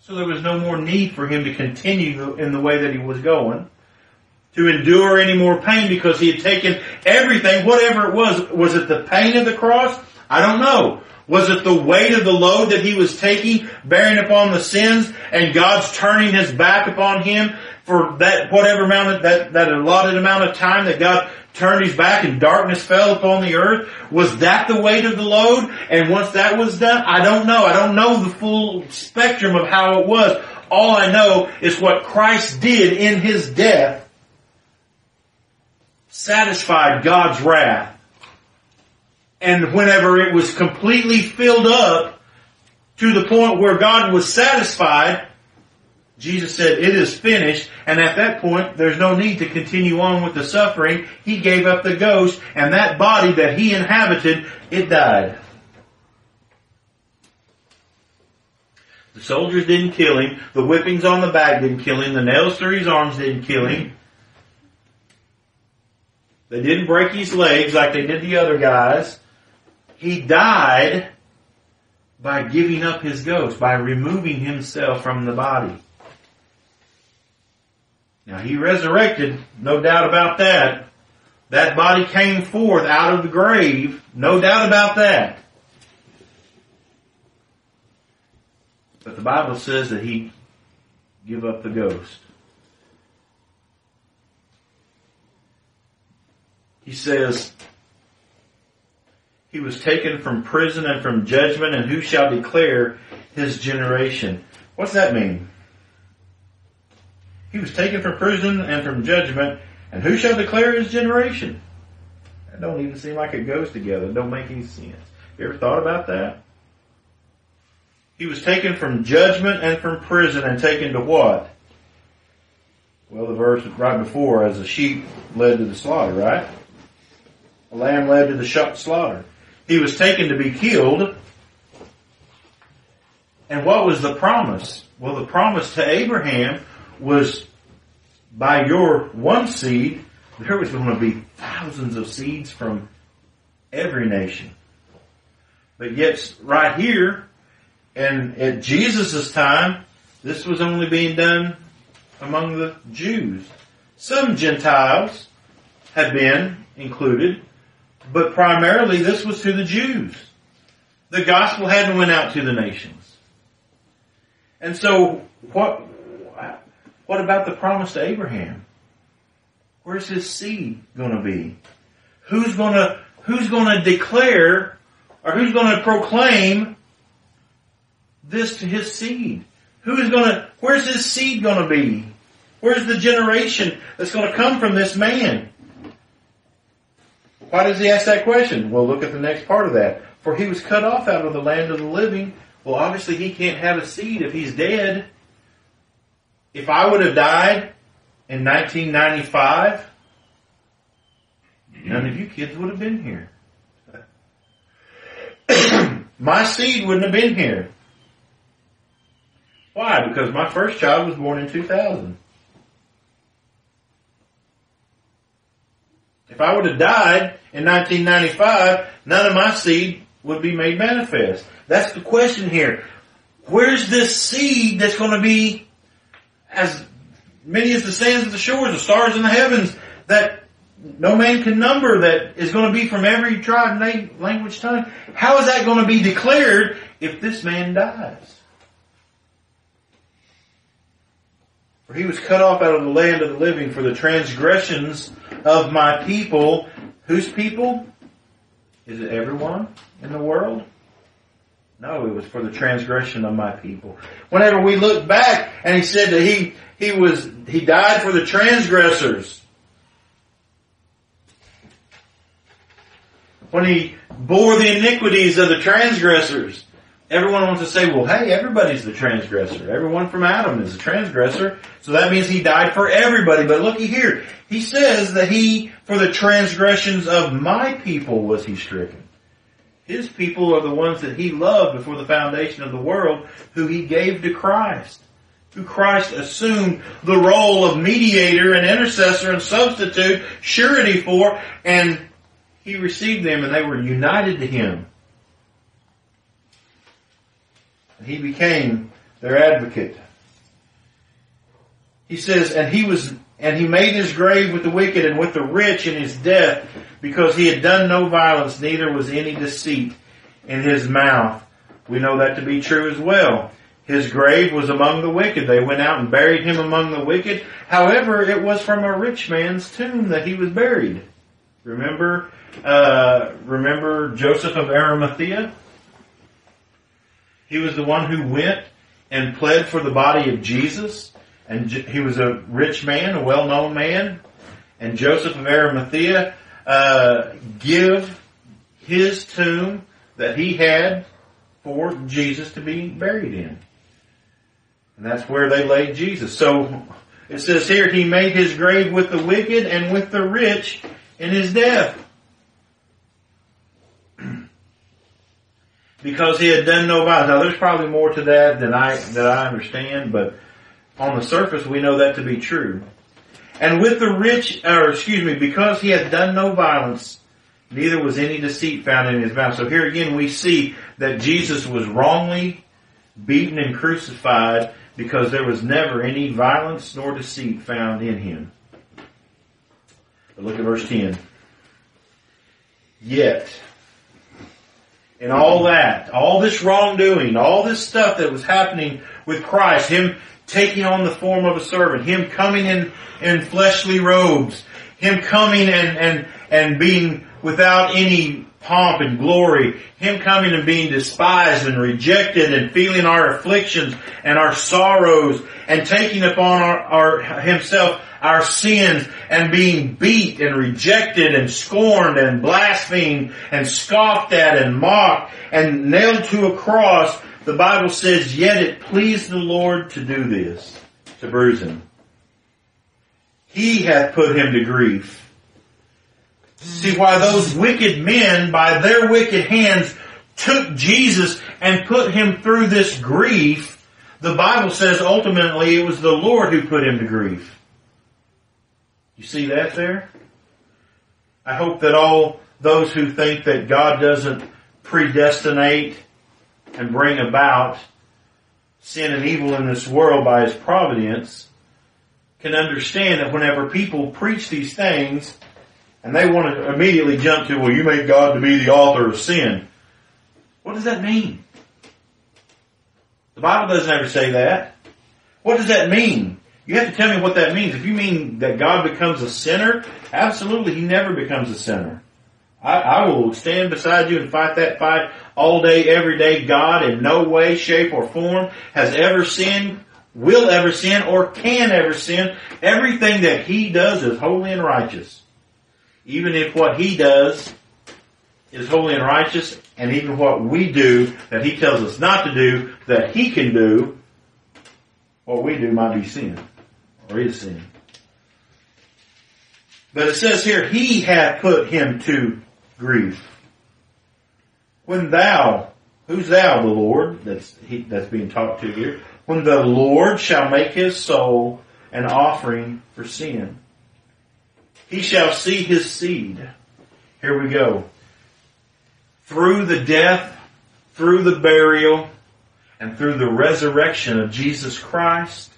S1: So there was no more need for him to continue in the way that he was going, to endure any more pain because he had taken everything, whatever it was. Was it the pain of the cross? I don't know. Was it the weight of the load that he was taking, bearing upon the sins, and God's turning his back upon him for that whatever amount of, that that allotted amount of time that God turned his back and darkness fell upon the earth? Was that the weight of the load? And once that was done, I don't know. I don't know the full spectrum of how it was. All I know is what Christ did in his death satisfied God's wrath. And whenever it was completely filled up to the point where God was satisfied, Jesus said, it is finished. And at that point, there's no need to continue on with the suffering. He gave up the ghost and that body that he inhabited, it died. The soldiers didn't kill him. The whippings on the back didn't kill him. The nails through his arms didn't kill him. They didn't break his legs like they did the other guys. He died by giving up his ghost, by removing himself from the body. Now he resurrected, no doubt about that. That body came forth out of the grave, no doubt about that. But the Bible says that he give up the ghost. He says, he was taken from prison and from judgment and who shall declare his generation? What's that mean? He was taken from prison and from judgment, and who shall declare his generation? That don't even seem like it goes together. It don't make any sense. You ever thought about that? He was taken from judgment and from prison and taken to what? Well, the verse right before, as a sheep led to the slaughter, right? A lamb led to the slaughter. He was taken to be killed. And what was the promise? Well, the promise to Abraham was by your one seed, there was going to be thousands of seeds from every nation. But yet, right here, and at Jesus' time, this was only being done among the Jews. Some Gentiles had been included, but primarily this was to the Jews. The gospel hadn't went out to the nations. And so what, what about the promise to Abraham? Where's his seed going to be? Who's going to, who's going to declare or who's going to proclaim this to his seed? Who is going to, where's his seed going to be? Where's the generation that's going to come from this man? Why does he ask that question? Well, look at the next part of that. For he was cut off out of the land of the living. Well, obviously he can't have a seed if he's dead. If I would have died in 1995, none of you kids would have been here. my seed wouldn't have been here. Why? Because my first child was born in 2000. If I would have died in 1995, none of my seed would be made manifest. That's the question here. Where's this seed that's going to be as many as the sands of the shores, the stars in the heavens, that no man can number, that is going to be from every tribe, language, tongue? How is that going to be declared if this man dies? For he was cut off out of the land of the living for the transgressions of my people. Whose people? Is it everyone in the world? No, it was for the transgression of my people. Whenever we look back and he said that he, he was, he died for the transgressors. When he bore the iniquities of the transgressors. Everyone wants to say, well, hey, everybody's the transgressor. Everyone from Adam is a transgressor. So that means he died for everybody. But looky here. He says that he, for the transgressions of my people was he stricken. His people are the ones that he loved before the foundation of the world, who he gave to Christ. Who Christ assumed the role of mediator and intercessor and substitute, surety for, and he received them and they were united to him he became their advocate. He says, and he was, and he made his grave with the wicked and with the rich in his death because he had done no violence, neither was any deceit in his mouth. We know that to be true as well. His grave was among the wicked. They went out and buried him among the wicked. However, it was from a rich man's tomb that he was buried. Remember, uh, remember Joseph of Arimathea? He was the one who went and pled for the body of Jesus. And he was a rich man, a well-known man. And Joseph of Arimathea uh, give his tomb that he had for Jesus to be buried in. And that's where they laid Jesus. So it says here, he made his grave with the wicked and with the rich in his death. because he had done no violence. Now there's probably more to that than I, that I understand, but on the surface we know that to be true. And with the rich, or excuse me, because he had done no violence, neither was any deceit found in his mouth. So here again we see that Jesus was wrongly beaten and crucified because there was never any violence nor deceit found in him. But look at verse 10. Yet, and all that, all this wrongdoing, all this stuff that was happening with Christ, Him taking on the form of a servant, Him coming in, in fleshly robes, Him coming and, and, and being without any pomp and glory, Him coming and being despised and rejected and feeling our afflictions and our sorrows and taking upon our, our Himself our sins and being beat and rejected and scorned and blasphemed and scoffed at and mocked and nailed to a cross, the Bible says, yet it pleased the Lord to do this, to bruise him. He hath put him to grief. See why those wicked men, by their wicked hands, took Jesus and put him through this grief, the Bible says ultimately it was the Lord who put him to grief. You see that there? I hope that all those who think that God doesn't predestinate and bring about sin and evil in this world by His providence can understand that whenever people preach these things and they want to immediately jump to, well, you made God to be the author of sin. What does that mean? The Bible doesn't ever say that. What does that mean? You have to tell me what that means. If you mean that God becomes a sinner, absolutely, He never becomes a sinner. I, I, will stand beside you and fight that fight all day, every day. God in no way, shape, or form has ever sinned, will ever sin, or can ever sin. Everything that He does is holy and righteous. Even if what He does is holy and righteous, and even what we do that He tells us not to do, that He can do, what we do might be sin, or is sin. But it says here, He hath put him to grief. When thou, who's thou, the Lord, that's, he, that's being talked to here, when the Lord shall make his soul an offering for sin, he shall see his seed. Here we go. Through the death, through the burial, and through the resurrection of Jesus Christ,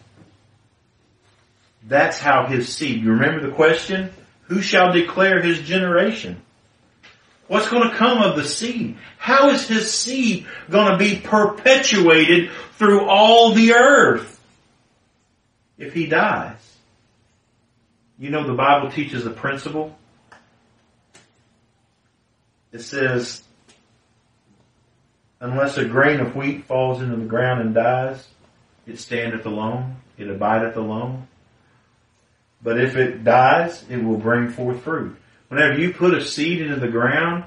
S1: that's how his seed. You remember the question? Who shall declare his generation? What's going to come of the seed? How is his seed going to be perpetuated through all the earth if he dies? You know the Bible teaches a principle. It says, unless a grain of wheat falls into the ground and dies, it standeth alone, it abideth alone. But if it dies, it will bring forth fruit. Whenever you put a seed into the ground,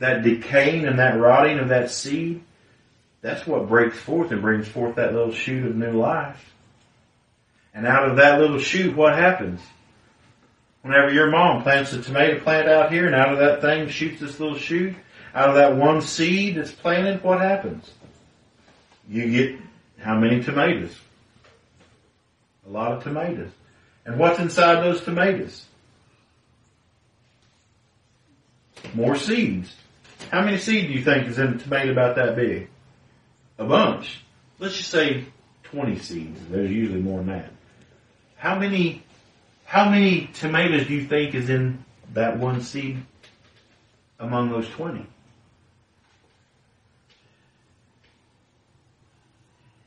S1: that decaying and that rotting of that seed, that's what breaks forth and brings forth that little shoot of new life. And out of that little shoot, what happens? Whenever your mom plants a tomato plant out here and out of that thing shoots this little shoot, out of that one seed that's planted, what happens? You get how many tomatoes? A lot of tomatoes. And what's inside those tomatoes? More seeds. How many seeds do you think is in a tomato about that big? A bunch. Let's just say 20 seeds. There's usually more than that. How many, how many tomatoes do you think is in that one seed among those 20?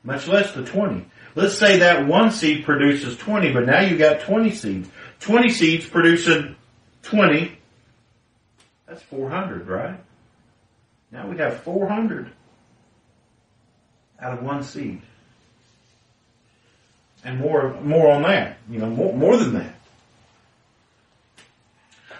S1: Much less the 20. Let's say that one seed produces 20, but now you got 20 seeds. 20 seeds producing 20 that's 400, right? Now we have 400 out of one seed. And more, more on that. You know, more, more than that.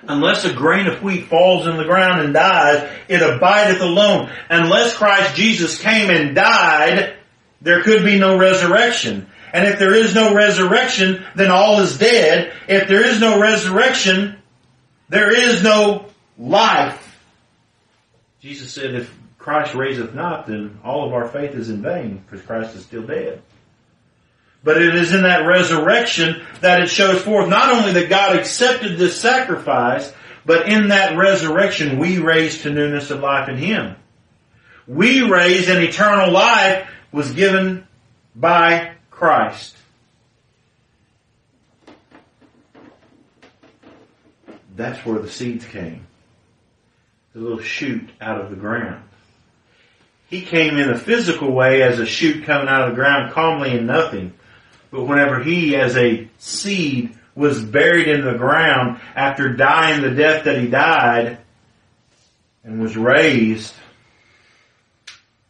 S1: Unless a grain of wheat falls in the ground and dies, it abideth alone. Unless Christ Jesus came and died, there could be no resurrection. And if there is no resurrection, then all is dead. If there is no resurrection, there is no life. Jesus said, if Christ raiseth not, then all of our faith is in vain, because Christ is still dead. But it is in that resurrection that it shows forth not only that God accepted this sacrifice, but in that resurrection we raise to newness of life in Him. We raise an eternal life was given by Christ. That's where the seeds came the little shoot out of the ground. He came in a physical way as a shoot coming out of the ground calmly and nothing. But whenever he as a seed was buried in the ground after dying the death that he died and was raised,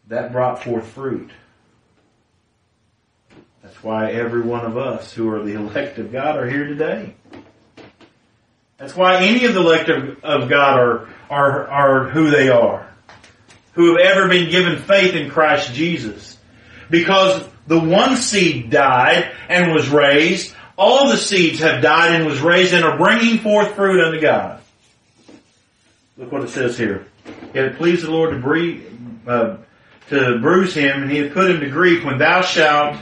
S1: that brought forth fruit. That's why every one of us who are the elect of God are here today. That's why any of the elect of, of God are, are, are who they are. Who have ever been given faith in Christ Jesus. Because the one seed died and was raised, all the seeds have died and was raised and are bringing forth fruit unto God. Look what it says here. It pleased the Lord to breathe, uh, to bruise him, and he hath put him to grief. When thou shalt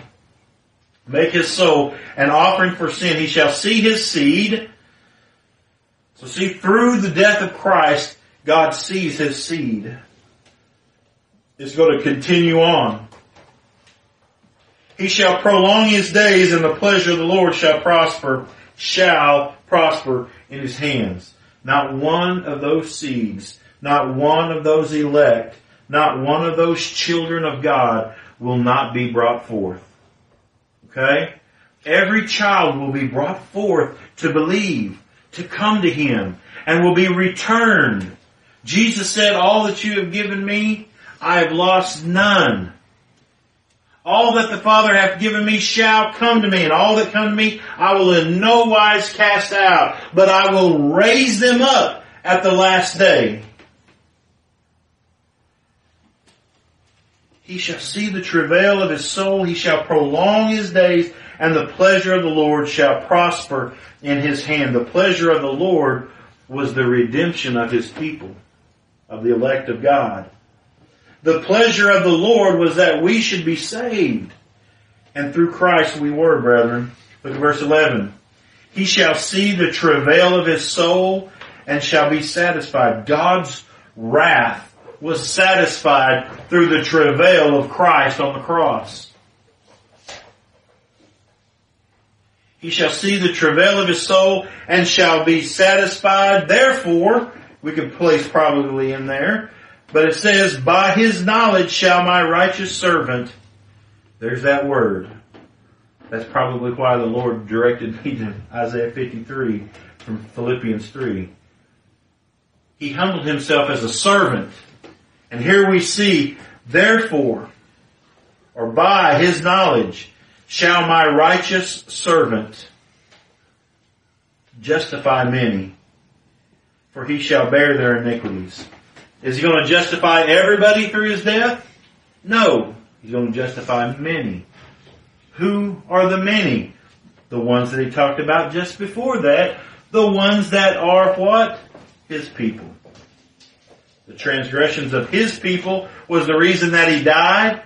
S1: make his soul an offering for sin, he shall see his seed. So see, through the death of Christ, God sees his seed. It's going to continue on. He shall prolong his days and the pleasure of the Lord shall prosper, shall prosper in his hands. Not one of those seeds, not one of those elect, not one of those children of God will not be brought forth. Okay? Every child will be brought forth to believe, to come to Him, and will be returned. Jesus said, all that you have given me, I have lost none. All that the Father hath given me shall come to me, and all that come to me I will in no wise cast out, but I will raise them up at the last day. He shall see the travail of his soul, he shall prolong his days, and the pleasure of the Lord shall prosper in his hand. The pleasure of the Lord was the redemption of his people, of the elect of God. The pleasure of the Lord was that we should be saved. And through Christ we were, brethren. Look at verse 11. He shall see the travail of his soul and shall be satisfied. God's wrath was satisfied through the travail of Christ on the cross. He shall see the travail of his soul and shall be satisfied. Therefore, we could place probably in there, but it says, by his knowledge shall my righteous servant, there's that word. That's probably why the Lord directed me to Isaiah 53 from Philippians 3. He humbled himself as a servant. And here we see, therefore, or by his knowledge, shall my righteous servant justify many, for he shall bear their iniquities. Is he going to justify everybody through his death? No. He's going to justify many. Who are the many? The ones that he talked about just before that. The ones that are what? His people. The transgressions of his people was the reason that he died.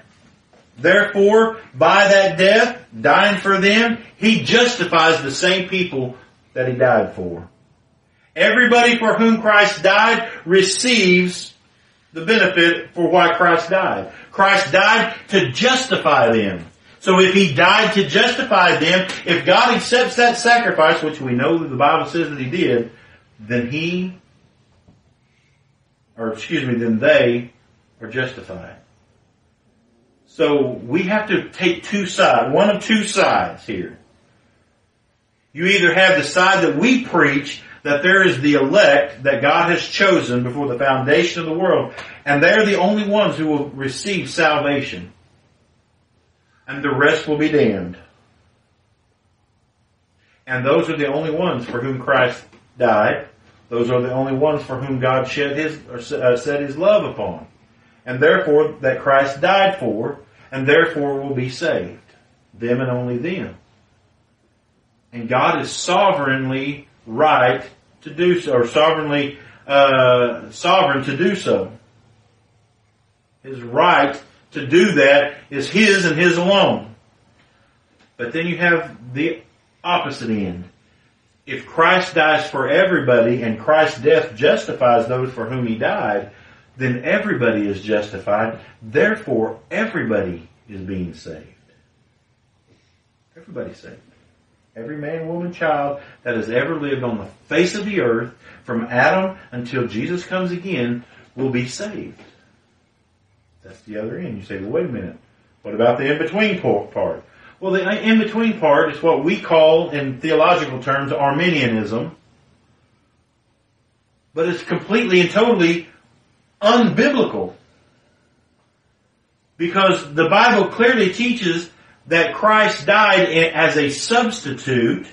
S1: Therefore, by that death, dying for them, he justifies the same people that he died for. Everybody for whom Christ died receives the benefit for why Christ died. Christ died to justify them. So if he died to justify them, if God accepts that sacrifice, which we know that the Bible says that he did, then he, or excuse me, then they are justified. So we have to take two sides, one of two sides here. You either have the side that we preach that there is the elect that God has chosen before the foundation of the world, and they're the only ones who will receive salvation. And the rest will be damned. And those are the only ones for whom Christ died. Those are the only ones for whom God shed his, or uh, set his love upon. And therefore, that Christ died for, and therefore will be saved. Them and only them. And God is sovereignly right to do so, or sovereignly uh, sovereign to do so. His right to do that is His and His alone. But then you have the opposite end. If Christ dies for everybody and Christ's death justifies those for whom He died, then everybody is justified. Therefore, everybody is being saved. Everybody's saved. Every man, woman, child that has ever lived on the face of the earth from Adam until Jesus comes again will be saved. That's the other end. You say, well, wait a minute. What about the in-between part? Well, the uh, in-between part is what we call, in theological terms, Arminianism. But it's completely and totally unbiblical. Because the Bible clearly teaches that Christ died as a substitute.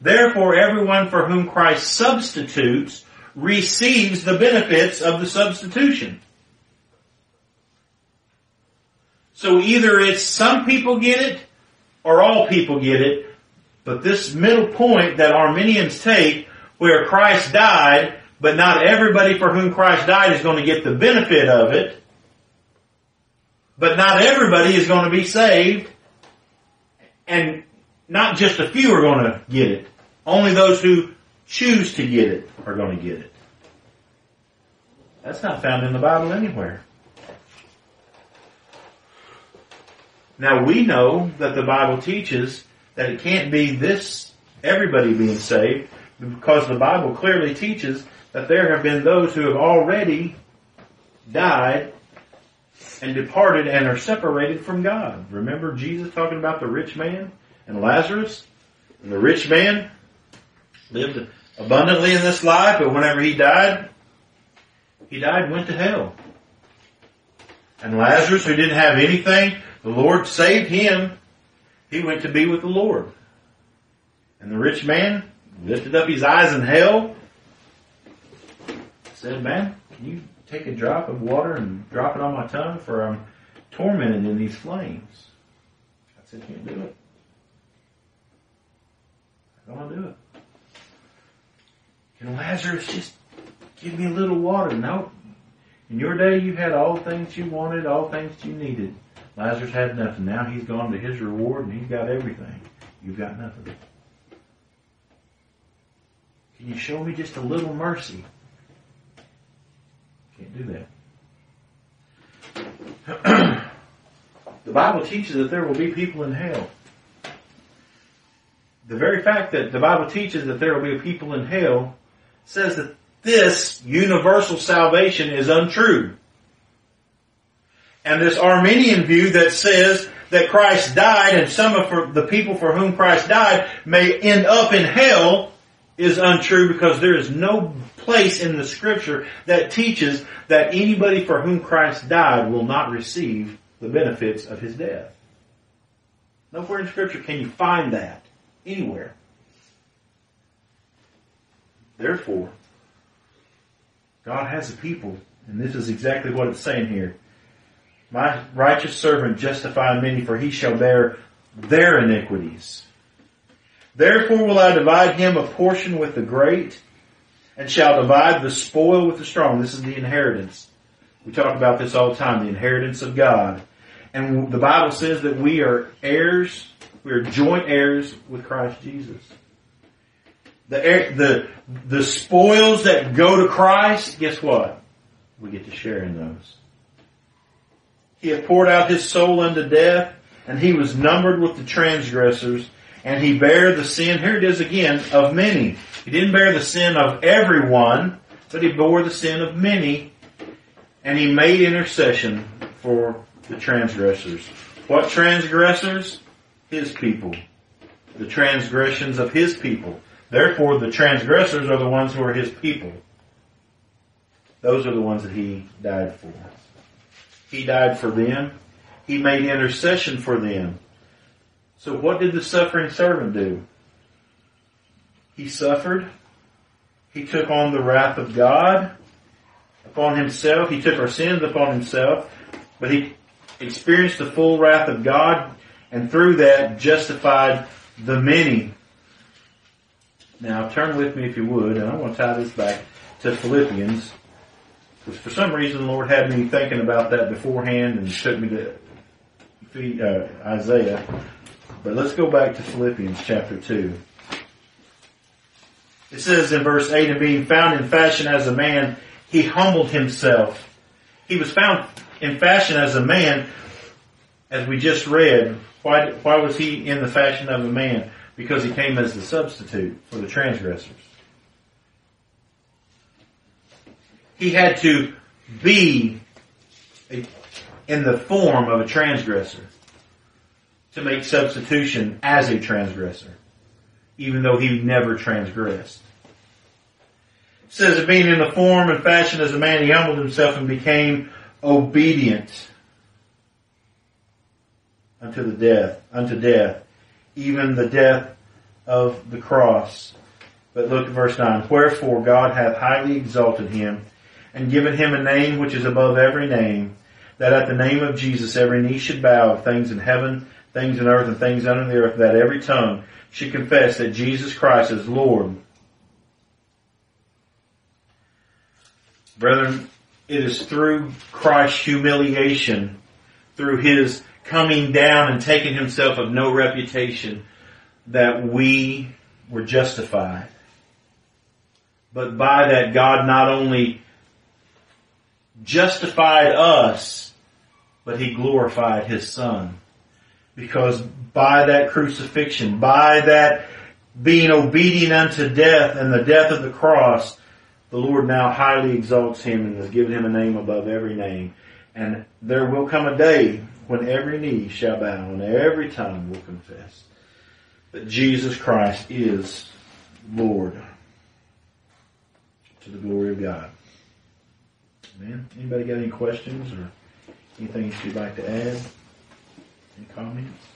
S1: Therefore, everyone for whom Christ substitutes receives the benefits of the substitution. So either it's some people get it or all people get it, but this middle point that Arminians take where Christ died, but not everybody for whom Christ died is going to get the benefit of it, But not everybody is going to be saved. And not just a few are going to get it. Only those who choose to get it are going to get it. That's not found in the Bible anywhere. Now we know that the Bible teaches that it can't be this everybody being saved because the Bible clearly teaches that there have been those who have already died and departed and are separated from God. Remember Jesus talking about the rich man and Lazarus? And the rich man lived abundantly in this life, but whenever he died, he died and went to hell. And Lazarus, who didn't have anything, the Lord saved him. He went to be with the Lord. And the rich man lifted up his eyes in hell, said, man, can you take a drop of water and drop it on my tongue for I'm tormented in these flames? I said, can't do it. I don't want to do it. Can Lazarus just give me a little water? No. In your day, you had all things you wanted, all things you needed. Lazarus had nothing. Now he's gone to his reward and he's got everything. You've got nothing. Can you show me just a little mercy? Do that. the Bible teaches that there will be people in hell. The very fact that the Bible teaches that there will be people in hell says that this universal salvation is untrue. And this Arminian view that says that Christ died and some of the people for whom Christ died may end up in hell is untrue because there is no place in the scripture that teaches that anybody for whom Christ died will not receive the benefits of his death. Nowhere in scripture can you find that anywhere. Therefore, God has a people, and this is exactly what it's saying here. My righteous servant justify many, for he shall bear their iniquities. Therefore will I divide him a portion with the great, and shall divide the spoil with the strong. This is the inheritance. We talk about this all the time, the inheritance of God. And the Bible says that we are heirs, we are joint heirs with Christ Jesus. The, the, the spoils that go to Christ, guess what? We get to share in those. He had poured out his soul unto death, and he was numbered with the transgressors, and he bare the sin, here it is again, of many. He didn't bear the sin of everyone, but he bore the sin of many, and he made intercession for the transgressors. What transgressors? His people. The transgressions of his people. Therefore, the transgressors are the ones who are his people. Those are the ones that he died for. He died for them. He made intercession for them. So what did the suffering servant do? He suffered. He took on the wrath of God upon himself. He took our sins upon himself, but he experienced the full wrath of God and through that justified the many now turn with me if you would, and I want to tie this back to Philippians. Because for some reason the Lord had me thinking about that beforehand and took me to uh, Isaiah. But let's go back to Philippians chapter 2. It says in verse 8, and being found in fashion as a man, he humbled himself. He was found in fashion as a man, as we just read. Why, why was he in the fashion of a man? because he came as the substitute for the transgressors. He had to be in the form of a transgressor to make substitution as a transgressor, even though he never transgressed. It says that being in the form and fashion as a man, he humbled himself and became obedient unto the death, unto death, even the death of the cross. But look at verse 9. Wherefore God hath highly exalted him and given him a name which is above every name, that at the name of Jesus every knee should bow of things in heaven, things in earth, and things under the earth, that every tongue should confess that Jesus Christ is Lord. Brethren, it is through Christ's humiliation through his coming down and taking himself of no reputation that we were justified. But by that God not only justified us, but he glorified his son. Because by that crucifixion, by that being obedient unto death and the death of the cross, the Lord now highly exalts him and has given him a name above every name. And there will come a day when every knee shall bow and every tongue will confess that Jesus Christ is Lord to the glory of God. Amen. Anybody got any questions or anything you'd like to add? Any comments?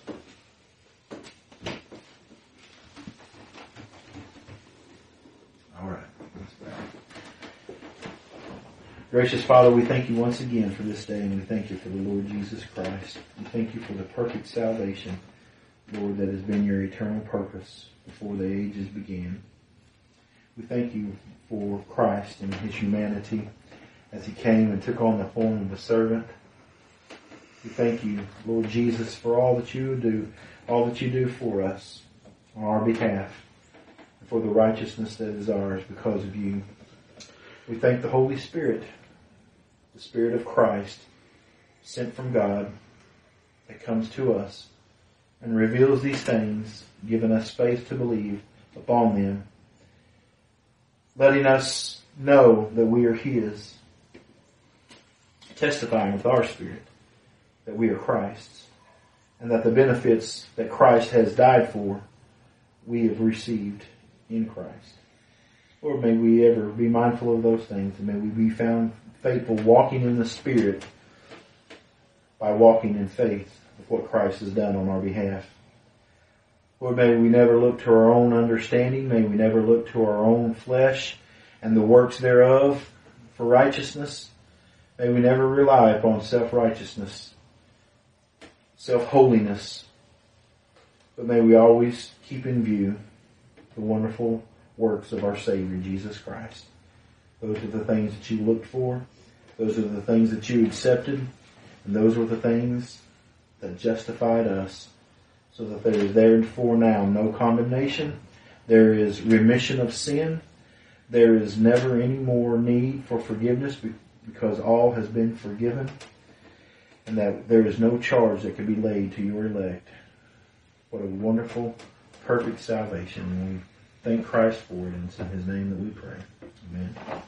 S1: All right. Gracious Father, we thank you once again for this day and we thank you for the Lord Jesus Christ. We thank you for the perfect salvation, Lord, that has been your eternal purpose before the ages began. We thank you for Christ and his humanity as he came and took on the form of a servant. We thank you, Lord Jesus, for all that you do, all that you do for us on our behalf, and for the righteousness that is ours because of you. We thank the Holy Spirit, the Spirit of Christ, sent from God, that comes to us and reveals these things, giving us faith to believe upon them, letting us know that we are His, testifying with our spirit that we are Christ's, and that the benefits that Christ has died for, we have received in Christ. Lord, may we ever be mindful of those things, and may we be found faithful walking in the Spirit by walking in faith of what Christ has done on our behalf. Lord, may we never look to our own understanding. May we never look to our own flesh and the works thereof for righteousness. May we never rely upon self-righteousness, self-holiness, but may we always keep in view the wonderful works of our Savior, Jesus Christ. Those are the things that you looked for. Those are the things that you accepted. And those were the things that justified us so that there is therefore now no condemnation. There is remission of sin. There is never any more need for forgiveness because all has been forgiven and that there is no charge that can be laid to your elect. What a wonderful, perfect salvation. And we thank Christ for it and it's in his name that we pray. Amen.